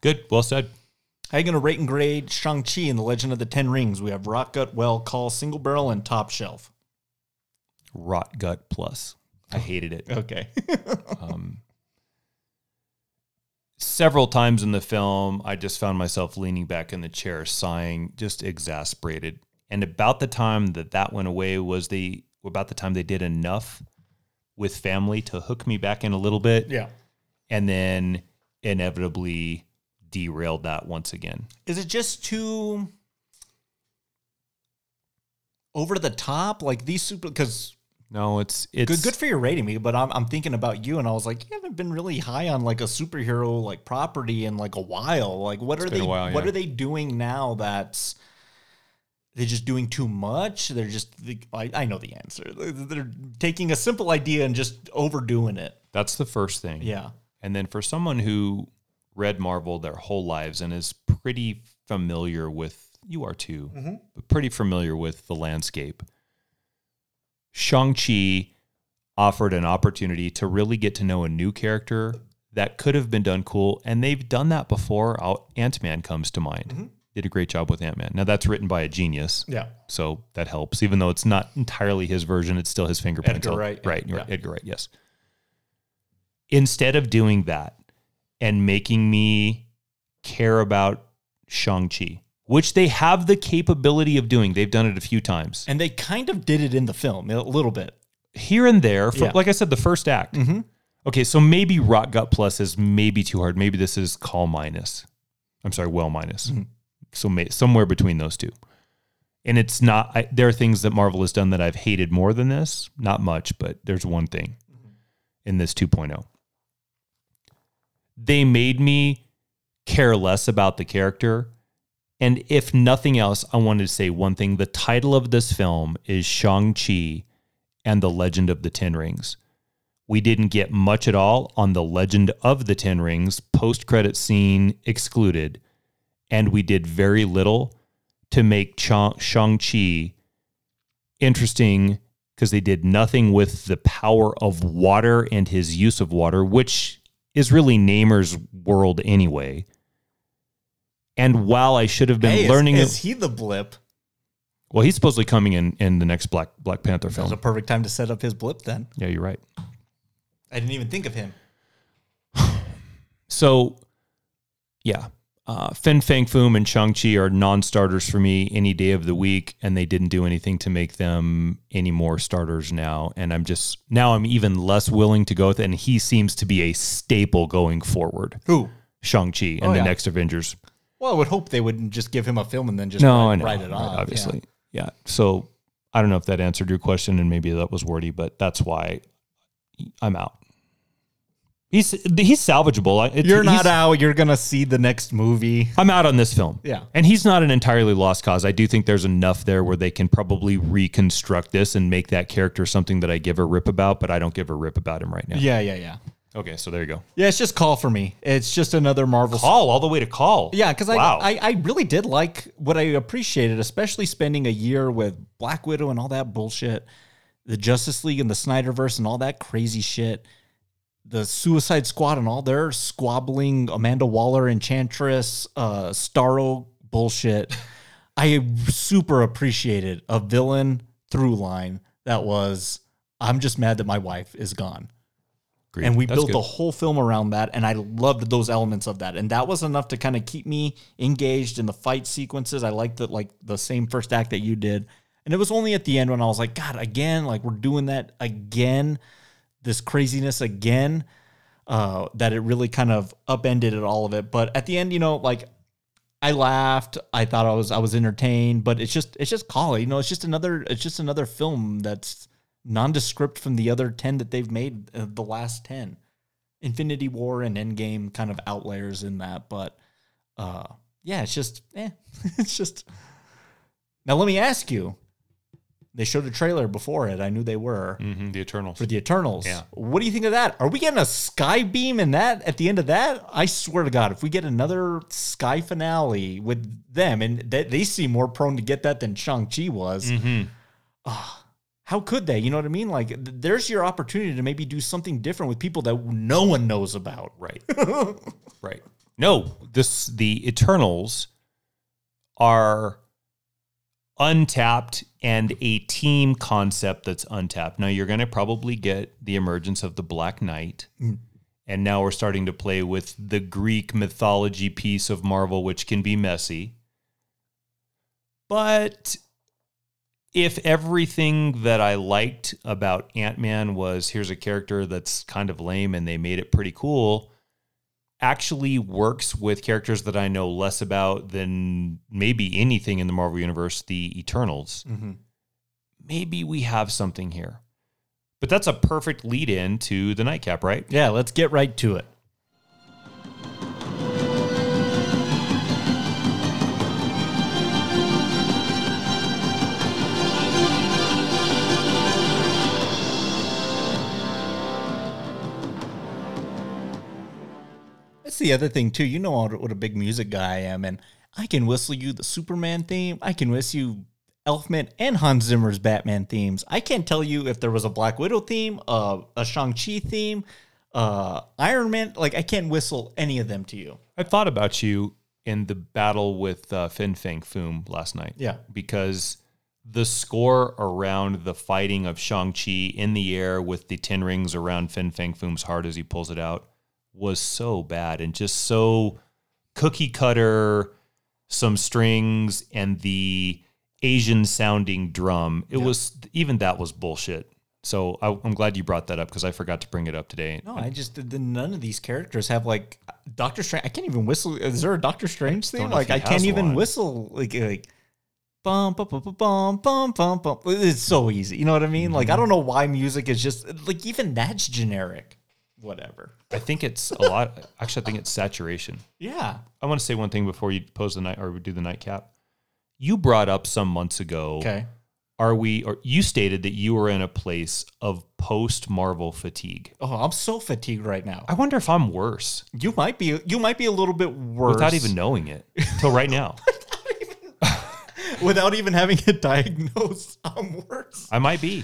Good. Well said. How you to rate and grade Shang-Chi and the Legend of the Ten Rings? We have Rot Gut, Well, Call, Single Barrel, and Top Shelf. Rot gut plus. I hated it. Okay. Um, several times in the film, I just found myself leaning back in the chair, sighing, just exasperated. And about the time that that went away was the about the time they did enough with family to hook me back in a little bit, yeah. and then inevitably derailed that once again. Is it just too over the top? Like these super because No, it's it's good good for your rating me, but I'm I'm thinking about you and I was like, you haven't been really high on like a superhero like property in like a while. Like what are they while, what yeah. are they doing now that's they're just doing too much. They're just I, I know the answer. They're, they're taking a simple idea and just overdoing it. that's the first thing. Yeah. And then for someone who read Marvel their whole lives and is pretty familiar with, you are too, mm-hmm. but pretty familiar with the landscape, Shang-Chi offered an opportunity to really get to know a new character that could have been done cool. And they've done that before. Ant Man comes to mind. Mm-hmm. Did a great job with Ant Man. Now, that's written by a genius. Yeah. So that helps. Even though it's not entirely his version, it's still his fingerprint. Edgar Wright, yeah. Right. Yeah. Edgar Wright, yes. Instead of doing that and making me care about Shang-Chi, which they have the capability of doing, they've done it a few times. And they kind of did it in the film a little bit. Here and there, for, Yeah. like I said, the first act. Mm-hmm. Okay, so maybe Rot Gut Plus is maybe too hard. Maybe this is Call Minus. I'm sorry, Well Minus. Mm-hmm. So may, somewhere between those two. And it's not, I, there are things that Marvel has done that I've hated more than this. Not much, but there's one thing mm-hmm. in this 2.0. They made me care less about the character. And if nothing else, I wanted to say one thing. The title of this film is Shang-Chi and the Legend of the Ten Rings. We didn't get much at all on the Legend of the Ten Rings, post credit scene excluded. And we did very little to make Shang-Chi interesting because they did nothing with the power of water and his use of water, which is really Namor's world anyway. And while I should have been Hey, learning, is, he the blip? well, he's supposedly coming in in the next Black Black Panther film. a perfect time to set up his blip then. Yeah, you're right. I didn't even think of him. So, yeah, uh, Fin Fang Foom and Shang Chi are non-starters for me any day of the week, and they didn't do anything to make them any more starters now. And I'm just now I'm even less willing to go with it. And he seems to be a staple going forward. Who? Shang Chi and Oh, the yeah. next Avengers. Well, I would hope they wouldn't just give him a film and then just No, I write, know, write it right, off. obviously, yeah. So I don't know if that answered your question, and maybe that was wordy, but that's why I'm out. He's he's salvageable. It's- You're not out. You're gonna see the next movie. I'm out on this film. Yeah. And he's not an entirely lost cause. I do think there's enough there where they can probably reconstruct this and make that character something that I give a rip about, but I don't give a rip about him right now. Yeah, yeah, yeah. Okay, so there you go. Yeah, it's just call for me. It's just another Marvel. Call all the way to call. Yeah, because wow. I, I I really did like what I appreciated, especially spending a year with Black Widow and all that bullshit, the Justice League and the Snyderverse and all that crazy shit, the Suicide Squad and all their squabbling Amanda Waller, Enchantress, uh, Starro bullshit. I super appreciated a villain through line that was I'm just mad that my wife is gone. Agreed. And we That's built good. the whole film around that, and I loved those elements of that, and that was enough to kind of keep me engaged in the fight sequences. I liked that, like the same first act that you did, and it was only at the end when I was like, God, again, like we're doing that again, this craziness again, uh, that it really kind of upended it all of it. But at the end, you know, like I laughed. I thought I was I was entertained, but it's just it's just call. You know, it's just another it's just another film that's nondescript from the other ten that they've made uh, the last ten. Infinity War and Endgame kind of outliers in that, but uh, yeah, it's just, eh, it's just. Now let me ask you. They showed a trailer before it. I knew they were hmm the Eternals. for the Eternals. Yeah. What do you think of that? Are we getting a sky beam in that at the end of that? I swear to God, if we get another sky finale with them, and they, they seem more prone to get that than Shang Chi was. Mhm. Ah, how could they? You know what I mean? Like, th- there's your opportunity to maybe do something different with people that no one knows about. Right. right. No, this the Eternals are untapped and a team concept that's untapped. Now you're going to probably get the emergence of the Black Knight. Mm. And now we're starting to play with the Greek mythology piece of Marvel which can be messy. But if everything that I liked about Ant Man was here's a character that's kind of lame and they made it pretty cool, actually works with characters that I know less about than maybe anything in the Marvel Universe, the Eternals, mm-hmm. maybe we have something here. But that's a perfect lead in to the nightcap, right? Yeah, let's get right to it. That's the other thing too. You know what a big music guy I am, and I can whistle you the Superman theme. I can whistle you Elfman and Hans Zimmer's Batman themes. I can't tell you if there was a Black Widow theme, uh, a Shang Chi theme, uh, Iron Man. Like I can't whistle any of them to you. I thought about you in the battle with uh, Fin Fang Foom last night. Yeah. Because the score around the fighting of Shang-Chi in the air with the Ten Rings around Fin Fang Foom's heart as he pulls it out was so bad and just so cookie cutter, some strings and the Asian sounding drum. It yeah. was even that was bullshit. So I, am glad you brought that up because I forgot to bring it up today. No, I just the, none of these characters have like Doctor Strange. I can't even whistle. Is there a Doctor Strange thing? Like I can't even one. whistle. Like like bum bum bum bum bum bum bum. It's so easy. You know what I mean? Mm-hmm. Like I mm-hmm. don't know why music is just like even that's generic. Whatever. I think it's a lot. Actually, I think it's saturation. Yeah. I want to say one thing before you pose the night or do the nightcap. You brought up some months ago. Okay. Are we or you stated that you were in a place of post Marvel fatigue? Oh, I'm so fatigued right now. I wonder if I'm worse You might be. You might be a little bit worse without even knowing it till right now. without even having it diagnosed. I'm worse. I might be.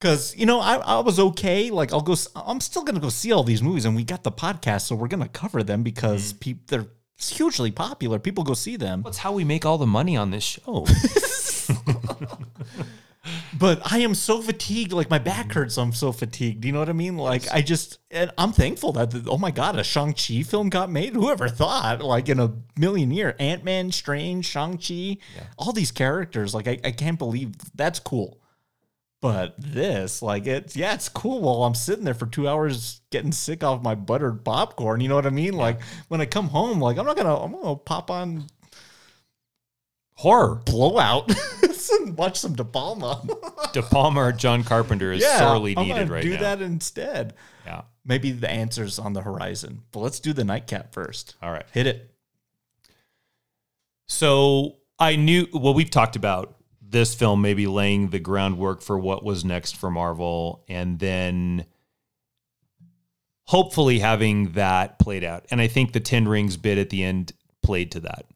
Cause you know I, I was okay. Like I'll go. I'm still gonna go see all these movies, and we got the podcast, so we're gonna cover them because mm-hmm. peop they're hugely popular. People go see them. That's how we make all the money on this show. But I am so fatigued. Like my back mm-hmm. hurts. I'm so fatigued. Do you know what I mean? Like I just. And I'm thankful that the, oh my god, a Shang Chi film got made. Whoever thought? Like in a million year, Ant Man, Strange, Shang Chi, all these characters. Like I, I can't believe that's cool. But this, like it's yeah, it's cool while I'm sitting there for two hours getting sick off my buttered popcorn. You know what I mean? Like when I come home, like I'm not gonna I'm gonna pop on Horror. blowout and watch some De Palma. De Palma or John Carpenter is yeah, sorely I'm needed right do now. that instead. Yeah. Maybe the answer's on the horizon. But let's do the nightcap first. All right. Hit it. So I knew, well, we've talked about this film maybe laying the groundwork for what was next for Marvel and then hopefully having that played out. And I think the 10 rings bit at the end played to that.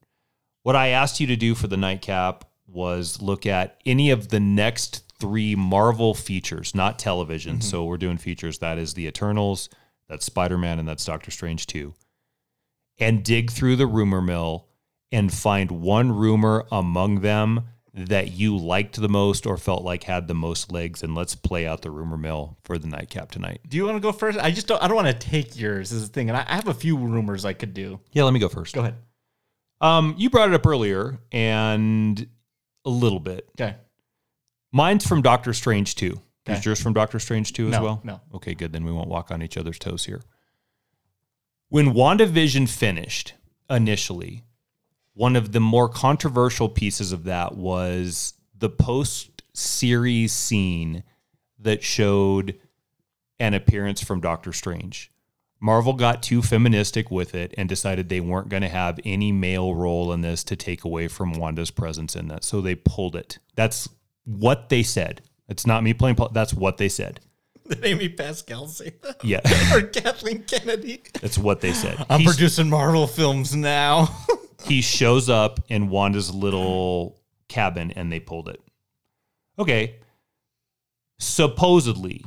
What I asked you to do for the nightcap was look at any of the next three Marvel features, not television. Mm-hmm. So we're doing features. That is the Eternals, that's Spider Man, and that's Doctor Strange 2 and dig through the rumor mill and find one rumor among them that you liked the most or felt like had the most legs and let's play out the rumor mill for the nightcap tonight. Do you want to go first? I just don't I don't want to take yours is the thing. And I, I have a few rumors I could do. Yeah, let me go first. Go ahead. Um, you brought it up earlier and a little bit. Okay. Mine's from Doctor Strange 2. Okay. Is yours from Doctor Strange 2 as No, well? no. Okay, good. Then we won't walk on each other's toes here. When WandaVision finished initially, one of the more controversial pieces of that was the post series scene that showed an appearance from Doctor Strange. Marvel got too feministic with it and decided they weren't going to have any male role in this to take away from Wanda's presence in that. So they pulled it. That's what they said. It's not me playing. That's what they said. Did Amy Pascal say that? Yeah, or Kathleen Kennedy? that's what they said. I'm He's- producing Marvel films now. he shows up in Wanda's little cabin and they pulled it. Okay. Supposedly,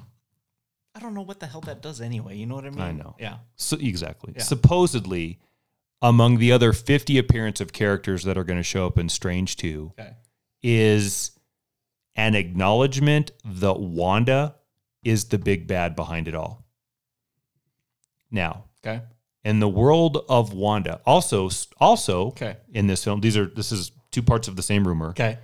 I don't know what the hell that does anyway. You know what I mean? I know. Yeah. So exactly. Yeah. Supposedly, among the other 50 appearance of characters that are going to show up in Strange 2 Okay. is an acknowledgement that Wanda is the big bad behind it all. Now, Okay. In the world of Wanda, also also Okay. in this film, these are this is two parts of the same rumor. Okay.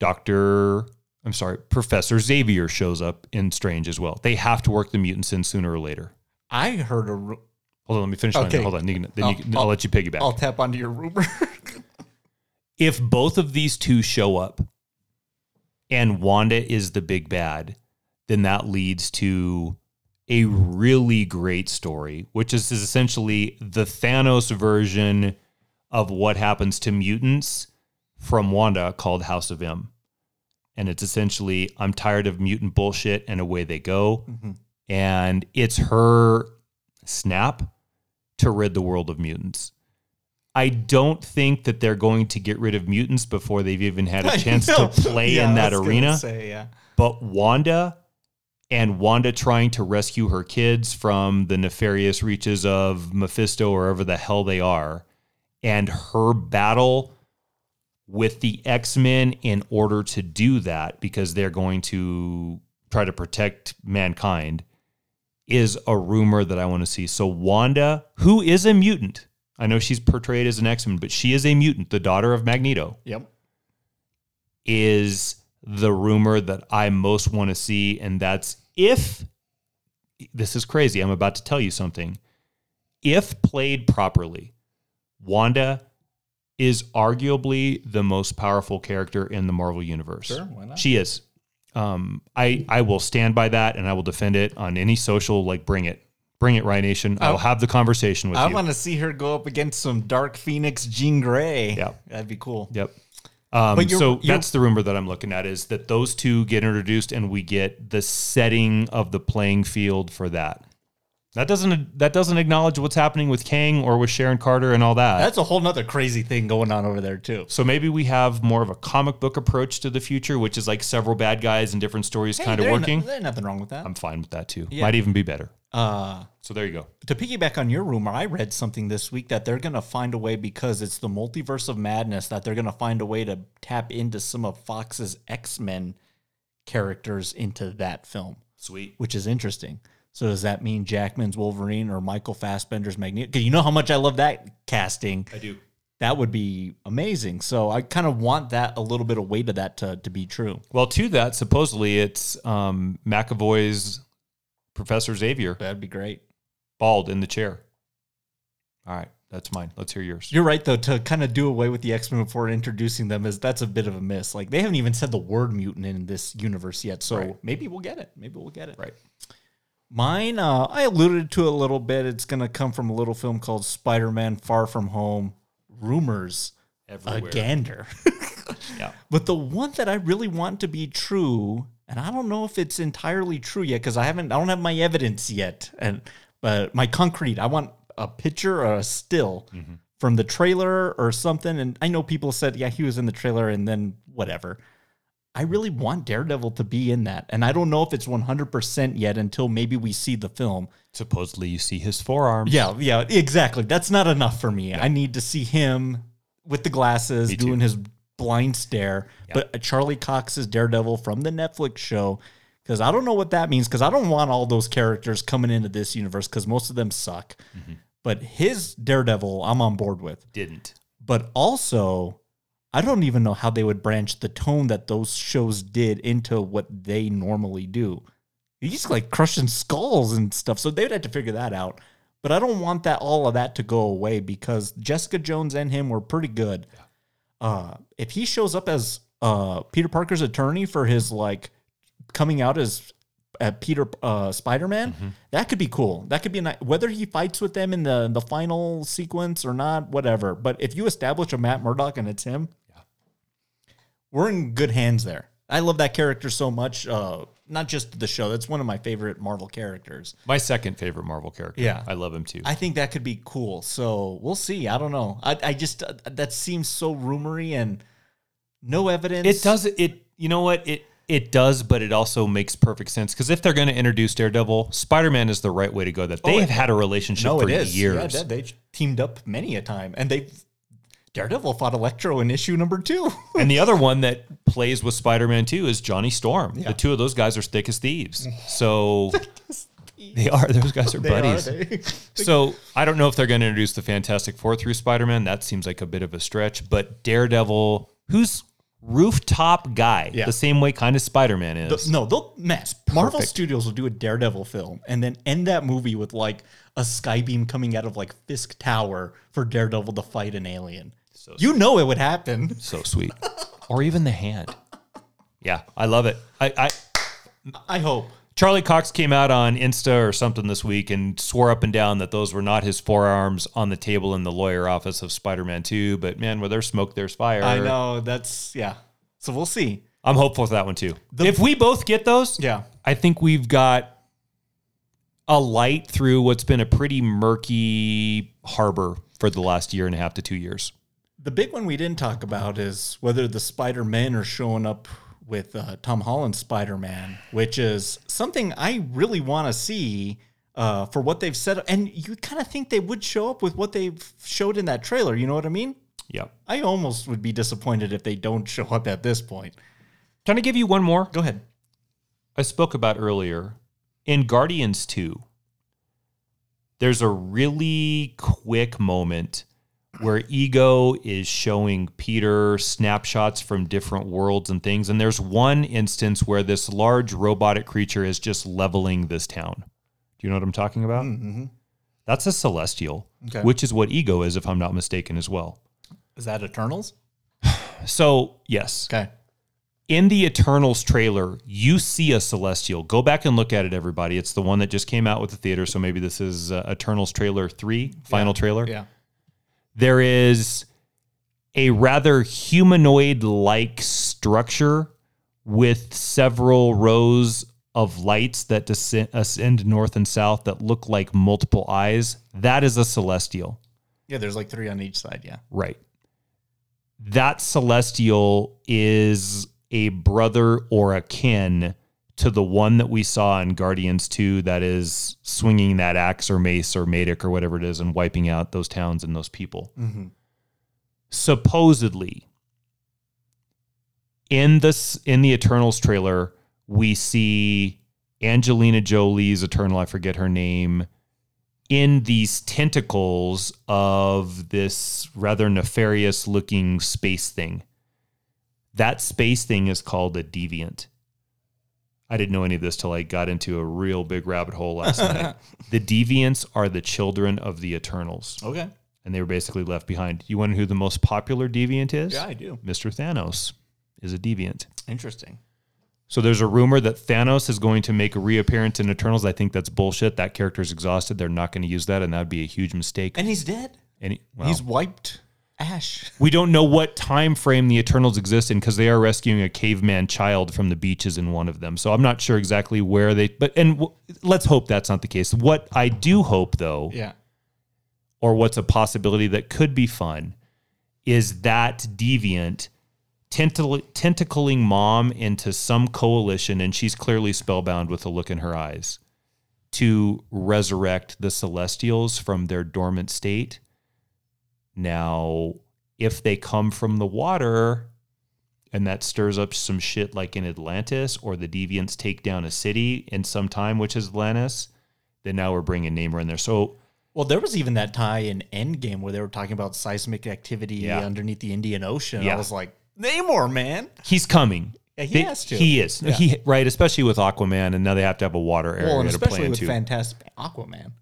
Dr. I'm sorry, Professor Xavier shows up in Strange as well. They have to work the mutants in sooner or later. I heard a. ru- Hold on, let me finish. mine. Okay. Hold on, you then I'll- you can- I'll, let you piggyback. I'll tap onto your rumor. if both of these two show up and Wanda is the big bad, then that leads to a really great story, which is essentially the Thanos version of what happens to mutants from Wanda called House of M. And it's essentially, I'm tired of mutant bullshit, and away they go. And it's her snap to rid the world of mutants. I don't think that they're going to get rid of mutants before they've even had a chance to play Yeah, in that arena. Say, yeah. But Wanda and Wanda trying to rescue her kids from the nefarious reaches of Mephisto or wherever the hell they are, and her battle with the X Men in order to do that because they're going to try to protect mankind is a rumor that I want to see. So, Wanda, who is a mutant, I know she's portrayed as an X Men, but she is a mutant, the daughter of Magneto Yep. is the rumor that I most want to see. And that's if this is crazy. I'm about to tell you something. If played properly, Wanda is arguably the most powerful character in the Marvel universe. Sure, why not? She is. Um, I I will stand by that and I will defend it on any social. Like, bring it, bring it, Ryan Nation. I'll have the conversation with I you. I want to see her go up against some Dark Phoenix Jean Grey. Yeah. That'd be cool. Yep. Um, you're- so you're- that's the rumor that I'm looking at is that those two get introduced and we get the setting of the playing field for that. That doesn't that doesn't acknowledge what's happening with Kang or with Sharon Carter and all that. That's a whole nother crazy thing going on over there too. so maybe we have more of a comic book approach to the future, which is like several bad guys and different stories kind of Hey, working. There's nothing wrong with that. I'm fine with that too. Yeah. Might even be better. Uh, So there you go. to piggyback on your rumor, I read something this week that they're going to find a way because it's the multiverse of madness that they're going to find a way to tap into some of Fox's X Men characters into that film, Sweet. which is interesting. So does that mean Jackman's Wolverine or Michael Fassbender's Magneto? 'Cause you know how much I love that casting. I do. That would be amazing. So I kind of want that a little bit of weight of that to, to be true. Well, to that, supposedly it's um, McAvoy's Professor Xavier, That'd be great. bald in the chair. All right, that's mine. Let's hear yours. You're right though. To kind of do away with the X Men before introducing them is that's a bit of a miss. Like they haven't even said the word mutant in this universe yet. So Right. maybe we'll get it. Maybe we'll get it. Right. Mine, uh, I alluded to a little bit. It's gonna come from a little film called Spider Man Far From Home. Rumors Everywhere. a gander. Yeah. But the one that I really want to be true, and I don't know if it's entirely true yet because I haven't, I don't have my evidence yet, and but my concrete, I want a picture or a still mm-hmm. from the trailer or something. And I know people said, yeah, he was in the trailer, and then whatever. I really want Daredevil to be in that, and I don't know if it's one hundred percent yet until maybe we see the film. Supposedly, you see his forearms. Yeah, yeah, exactly. That's not enough for me. I need to see him with the glasses doing his blind stare. But Charlie Cox's Daredevil from the Netflix show, because I don't know what that means. Because I don't want all those characters coming into this universe because most of them suck. Mm-hmm. But his Daredevil, I'm on board with. Didn't. But also, I don't even know how they would branch the tone that those shows did into what they normally do. He's like crushing skulls and stuff, so they'd have to figure that out. But I don't want that all of that to go away because Jessica Jones and him were pretty good. Uh, if he shows up as uh, Peter Parker's attorney for his like coming out as Peter uh, Spider Man. Mm-hmm. That could be cool. That could be a ni- whether he fights with them in the the final sequence or not, whatever. But if you establish a Matt Murdock and it's him, we're in good hands there. I love that character so much. Uh, not just the show. That's one of my favorite Marvel characters. My second favorite Marvel character. Yeah. I love him too. I think that could be cool. So we'll see. I don't know. I, I just uh, that seems so rumory and no evidence. It does it. You know what it it does, but it also makes perfect sense because if they're going to introduce Daredevil, Spider Man is the right way to go. That they Oh, have had a relationship No, for it is. years. Yeah, they, teamed up many a time, and they Daredevil fought Electro in issue number two. and the other one that plays with Spider Man too is Johnny Storm. The two of those guys are thick as thieves. So they are. Those guys are buddies. are, So I don't know if they're going to introduce the Fantastic Four through Spider Man. That seems like a bit of a stretch. But Daredevil, who's rooftop guy, Yeah. the same way kind of Spider Man is. no, they'll mess. Marvel. Studios will do a Daredevil film and then end that movie with like a sky beam coming out of like Fisk Tower for Daredevil to fight an alien. You know it would happen. So sweet. or even the hand. Yeah, I love it. I, I I hope. Charlie Cox came out on Insta or something this week and swore up and down that those were not his forearms on the table in the lawyer office of Spider-Man 2. But man, where there's smoke, there's fire. I know that's yeah. So we'll see. I'm hopeful for that one too. if we both get those, Yeah. I think we've got a light through what's been a pretty murky harbor for the last year and a half to two years. The big one we didn't talk about is whether the Spider Men are showing up with uh, Tom Holland's Spider Man, which is something I really want to see uh, for what they've said. And you kind of think they would show up with what they've showed in that trailer. You know what I mean? Yep. I almost would be disappointed if they don't show up at this point. Can I give you one more? Go ahead. I spoke about earlier in Guardians 2, there's a really quick moment where Ego is showing Peter snapshots from different worlds and things. And there's one instance where this large robotic creature is just leveling this town. Do you know what I'm talking about? That's a celestial, Okay. which is what Ego is, if I'm not mistaken, as well. Is that Eternals? So, yes. Okay. in the Eternals trailer, you see a celestial. Go back and look at it, everybody. It's the one that just came out with the theater. So maybe this is uh, Eternals trailer three, final trailer. Yeah. There is a rather humanoid like structure with several rows of lights that descend, ascend north and south that look like multiple eyes. That is a celestial. Yeah, there's like three on each side. Yeah. Right. That celestial is a brother or a kin to the one that we saw in Guardians 2 that is swinging that axe or mace or matic or whatever it is and wiping out those towns and those people. Mm-hmm. Supposedly, in this in the Eternals trailer, we see Angelina Jolie's Eternal, I forget her name, in these tentacles of this rather nefarious looking space thing. That space thing is called a deviant. I didn't know any of this till I got into a real big rabbit hole last night. The deviants are the children of the Eternals, Okay. and they were basically left behind. You want to know who the most popular deviant is? Yeah, I do. Mr. Thanos is a deviant. Interesting. So there's a rumor that Thanos is going to make a reappearance in Eternals. I think that's bullshit. That character's exhausted. They're not going to use that, and that would be a huge mistake. And he's dead. Any, well, He's wiped Ash. we don't know what time frame the Eternals exist in because they are rescuing a caveman child from the beaches in one of them. So I'm not sure exactly where they. But and w- let's hope that's not the case. What I do hope though, Yeah. or what's a possibility that could be fun, is that deviant tentacle- tentacling mom into some coalition, and she's clearly spellbound with a look in her eyes, to resurrect the Celestials from their dormant state. Now, if they come from the water and that stirs up some shit like in Atlantis, or the deviants take down a city in some time, which is Atlantis, then now we're bringing Namor in there. So Well, there was even that tie in Endgame where they were talking about seismic activity Yeah. underneath the Indian Ocean. Yeah. I was like, Namor, man. he's coming. Yeah, he They- has to. He is. Yeah. He right, especially with Aquaman, and now they have to have a water area Well, and to play especially with into. Fantastic Aquaman.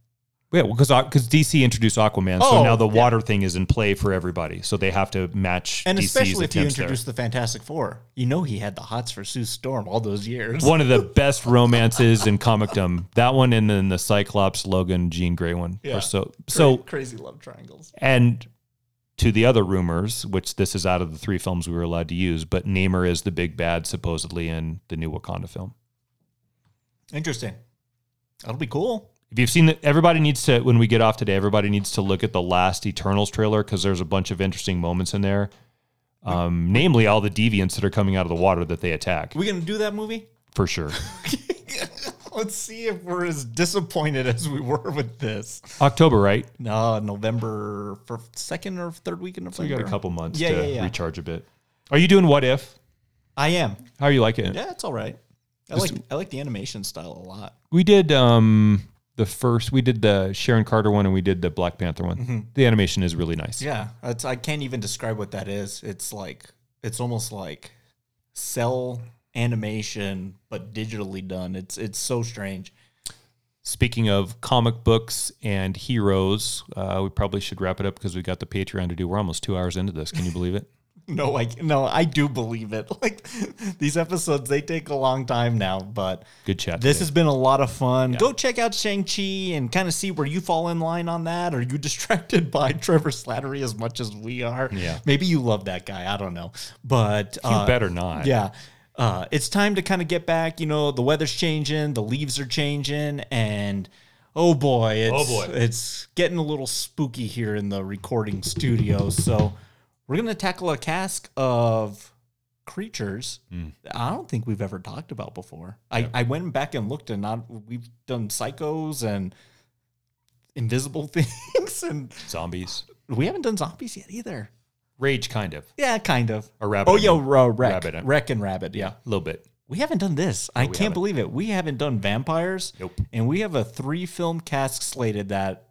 Yeah, because because DC introduced Aquaman, so Oh, now the yeah. water thing is in play for everybody. So they have to match And DC's especially if you attempts there. introduce the Fantastic Four, you know he had the hots for Sue Storm all those years. one of the best romances in comicdom. That one and then the Cyclops, Logan, Jean Grey one. Yeah. So so crazy love triangles. and to the other rumors, which this is out of the three films we were allowed to use, but Namor is the big bad supposedly in the new Wakanda film. Interesting. That'll be cool. If you've seen that, everybody needs to when we get off today. Everybody needs to look at the last Eternals trailer because there's a bunch of interesting moments in there. Um, namely, all the deviants that are coming out of the water that they attack, we gonna do that movie? for sure. Let's see if we're as disappointed as we were with this. October, right? No, November for second or third week in So November. you got a couple months Yeah, to yeah, yeah. recharge a bit. Are you doing What If? I am. How are you liking it? Yeah, it's all right. I like I like the animation style a lot. We did um the first. We did the Sharon Carter one, and we did the Black Panther one. The animation is really nice. Yeah, it's, I can't even describe what that is. It's like it's almost like cell animation, but digitally done. It's it's so strange. Speaking of comic books and heroes, uh, we probably should wrap it up because we got the Patreon to do. We're almost two hours into this. Can you believe it? No, I no, I do believe it. Like these episodes, they take a long time now, but Good chat. this today. has been a lot of fun. Go check out Shang Chi and kind of see where you fall in line on that. Are you distracted by Trevor Slattery as much as we are? Yeah. maybe you love that guy. I don't know, but you uh, better not. Yeah. Uh, it's time to kind of get back. You know, the weather's changing, the leaves are changing, and oh boy, it's, Oh boy. it's getting a little spooky here in the recording studio. So we're gonna tackle a cask of creatures Hmm. I don't think we've ever talked about before. I, I went back and looked, and not we've done psychos and invisible things, and Zombies. we haven't done zombies yet either. Rage, kind of. Yeah, kind of. A rabbit, Oh yeah, uh, wreck, Rabbit, I- wreck and rabbit. Yeah. A little bit. We haven't done this. I can't haven't. believe it. We haven't done vampires. Nope. And we have a three film cast slated that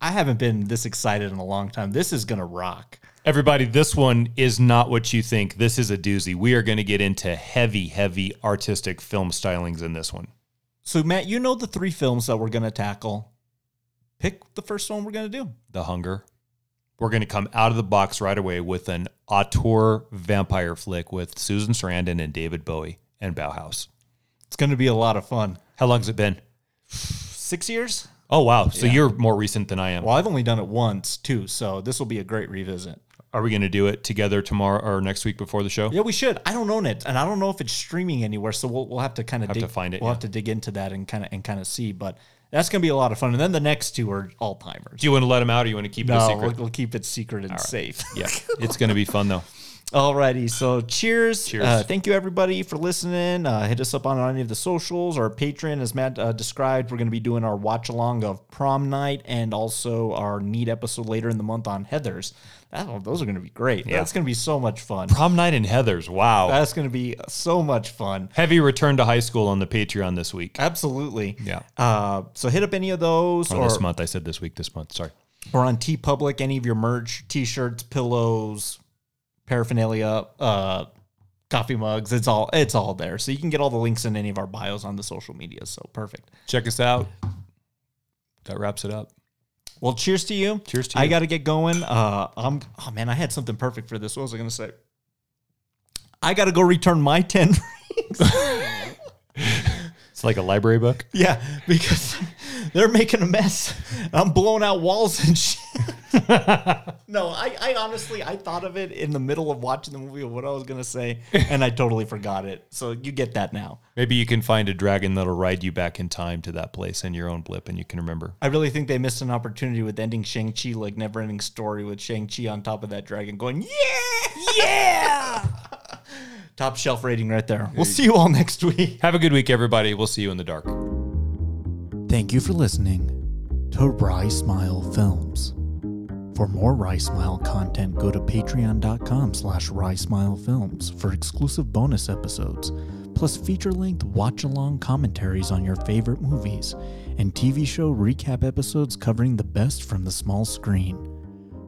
I haven't been this excited in a long time. This is gonna rock. Everybody, this one is not what you think. This is a doozy. We are going to get into heavy, heavy artistic film stylings in this one. So Matt, you know the three films that we're gonna tackle. Pick the first one we're gonna do. The Hunger. We're going to come out of the box right away with an auteur vampire flick with Susan Sarandon and David Bowie and Bauhaus. It's gonna be a lot of fun. How long's it been? Six years? Oh, wow. So you're more recent than I am. Well, I've only done it once too, so this will be a great revisit. Are we going to do it together tomorrow or next week before the show? Yeah, we should. I don't own it, and I don't know if it's streaming anywhere, so we'll we'll have to kind of Have dig, to find it, We'll yeah. have to dig into that and kind of and kind of see, but that's gonna be a lot of fun. And then the next two are all timers. Do you want to let them out or you want to keep it a No, secret? we'll, we'll keep it secret and safe. yeah. It's going to be fun, though. Alrighty, so cheers. Cheers. Uh, thank you everybody for listening. Uh, hit us up on any of the socials or Patreon, as Matt uh, described. We're going to be doing our watch along of prom night and also our neat episode later in the month on Heather's. That, those are going to be great. Yeah. That's going to be so much fun. Prom night in Heather's. Wow. That's going to be so much fun. Heavy return to high school on the Patreon this week. Absolutely. Yeah. Uh, so hit up any of those Or or, this month. I said this week, this month. Sorry. or on TeePublic, any of your merch, t-shirts, pillows, paraphernalia, uh, coffee mugs. It's all it's all there. So you can get all the links in any of our bios on the social media. So perfect. Check us out. That wraps it up. Well, cheers to you. Cheers to you. I got to get going. Uh, I'm. Oh man, I had something perfect for this. What was I going to say? I got to go return my ten. It's like a library book. yeah, because they're making a mess. I'm blowing out walls and shit. no, I, I honestly I thought of it in the middle of watching the movie of what I was gonna say, and I totally forgot it. So you get that now. Maybe you can find a dragon that'll ride you back in time to that place in your own blip and you can remember. I really think they missed an opportunity with ending Shang Chi like never ending story with Shang Chi on top of that dragon going yeah yeah. Top shelf rating right there. We'll see you all next week. Have a good week, everybody. We'll see you in the dark. Thank you for listening to Rye Smile Films. For more Rye Smile content, go to patreon.com slash Films for exclusive bonus episodes, plus feature-length watch-along commentaries on your favorite movies, and TV show recap episodes covering the best from the small screen.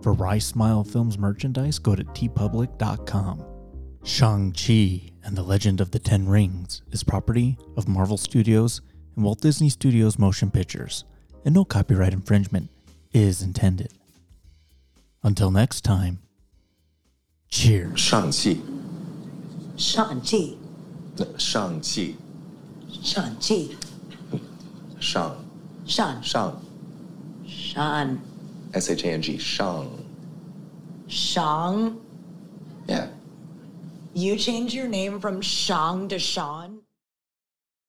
For Rye Smile Films merchandise, go to teepublic.com. Shang-Chi and the Legend of the Ten Rings is property of Marvel Studios and Walt Disney Studios Motion Pictures, and no copyright infringement is intended. Until next time, cheers. Shang-Chi. Shang-Chi. Shang-Chi. Shang-Chi. Shang. Shang. Shang. Shang. S-H-A-N-G. Shang. Shang. Yeah. You changed your name from Shang to Sean.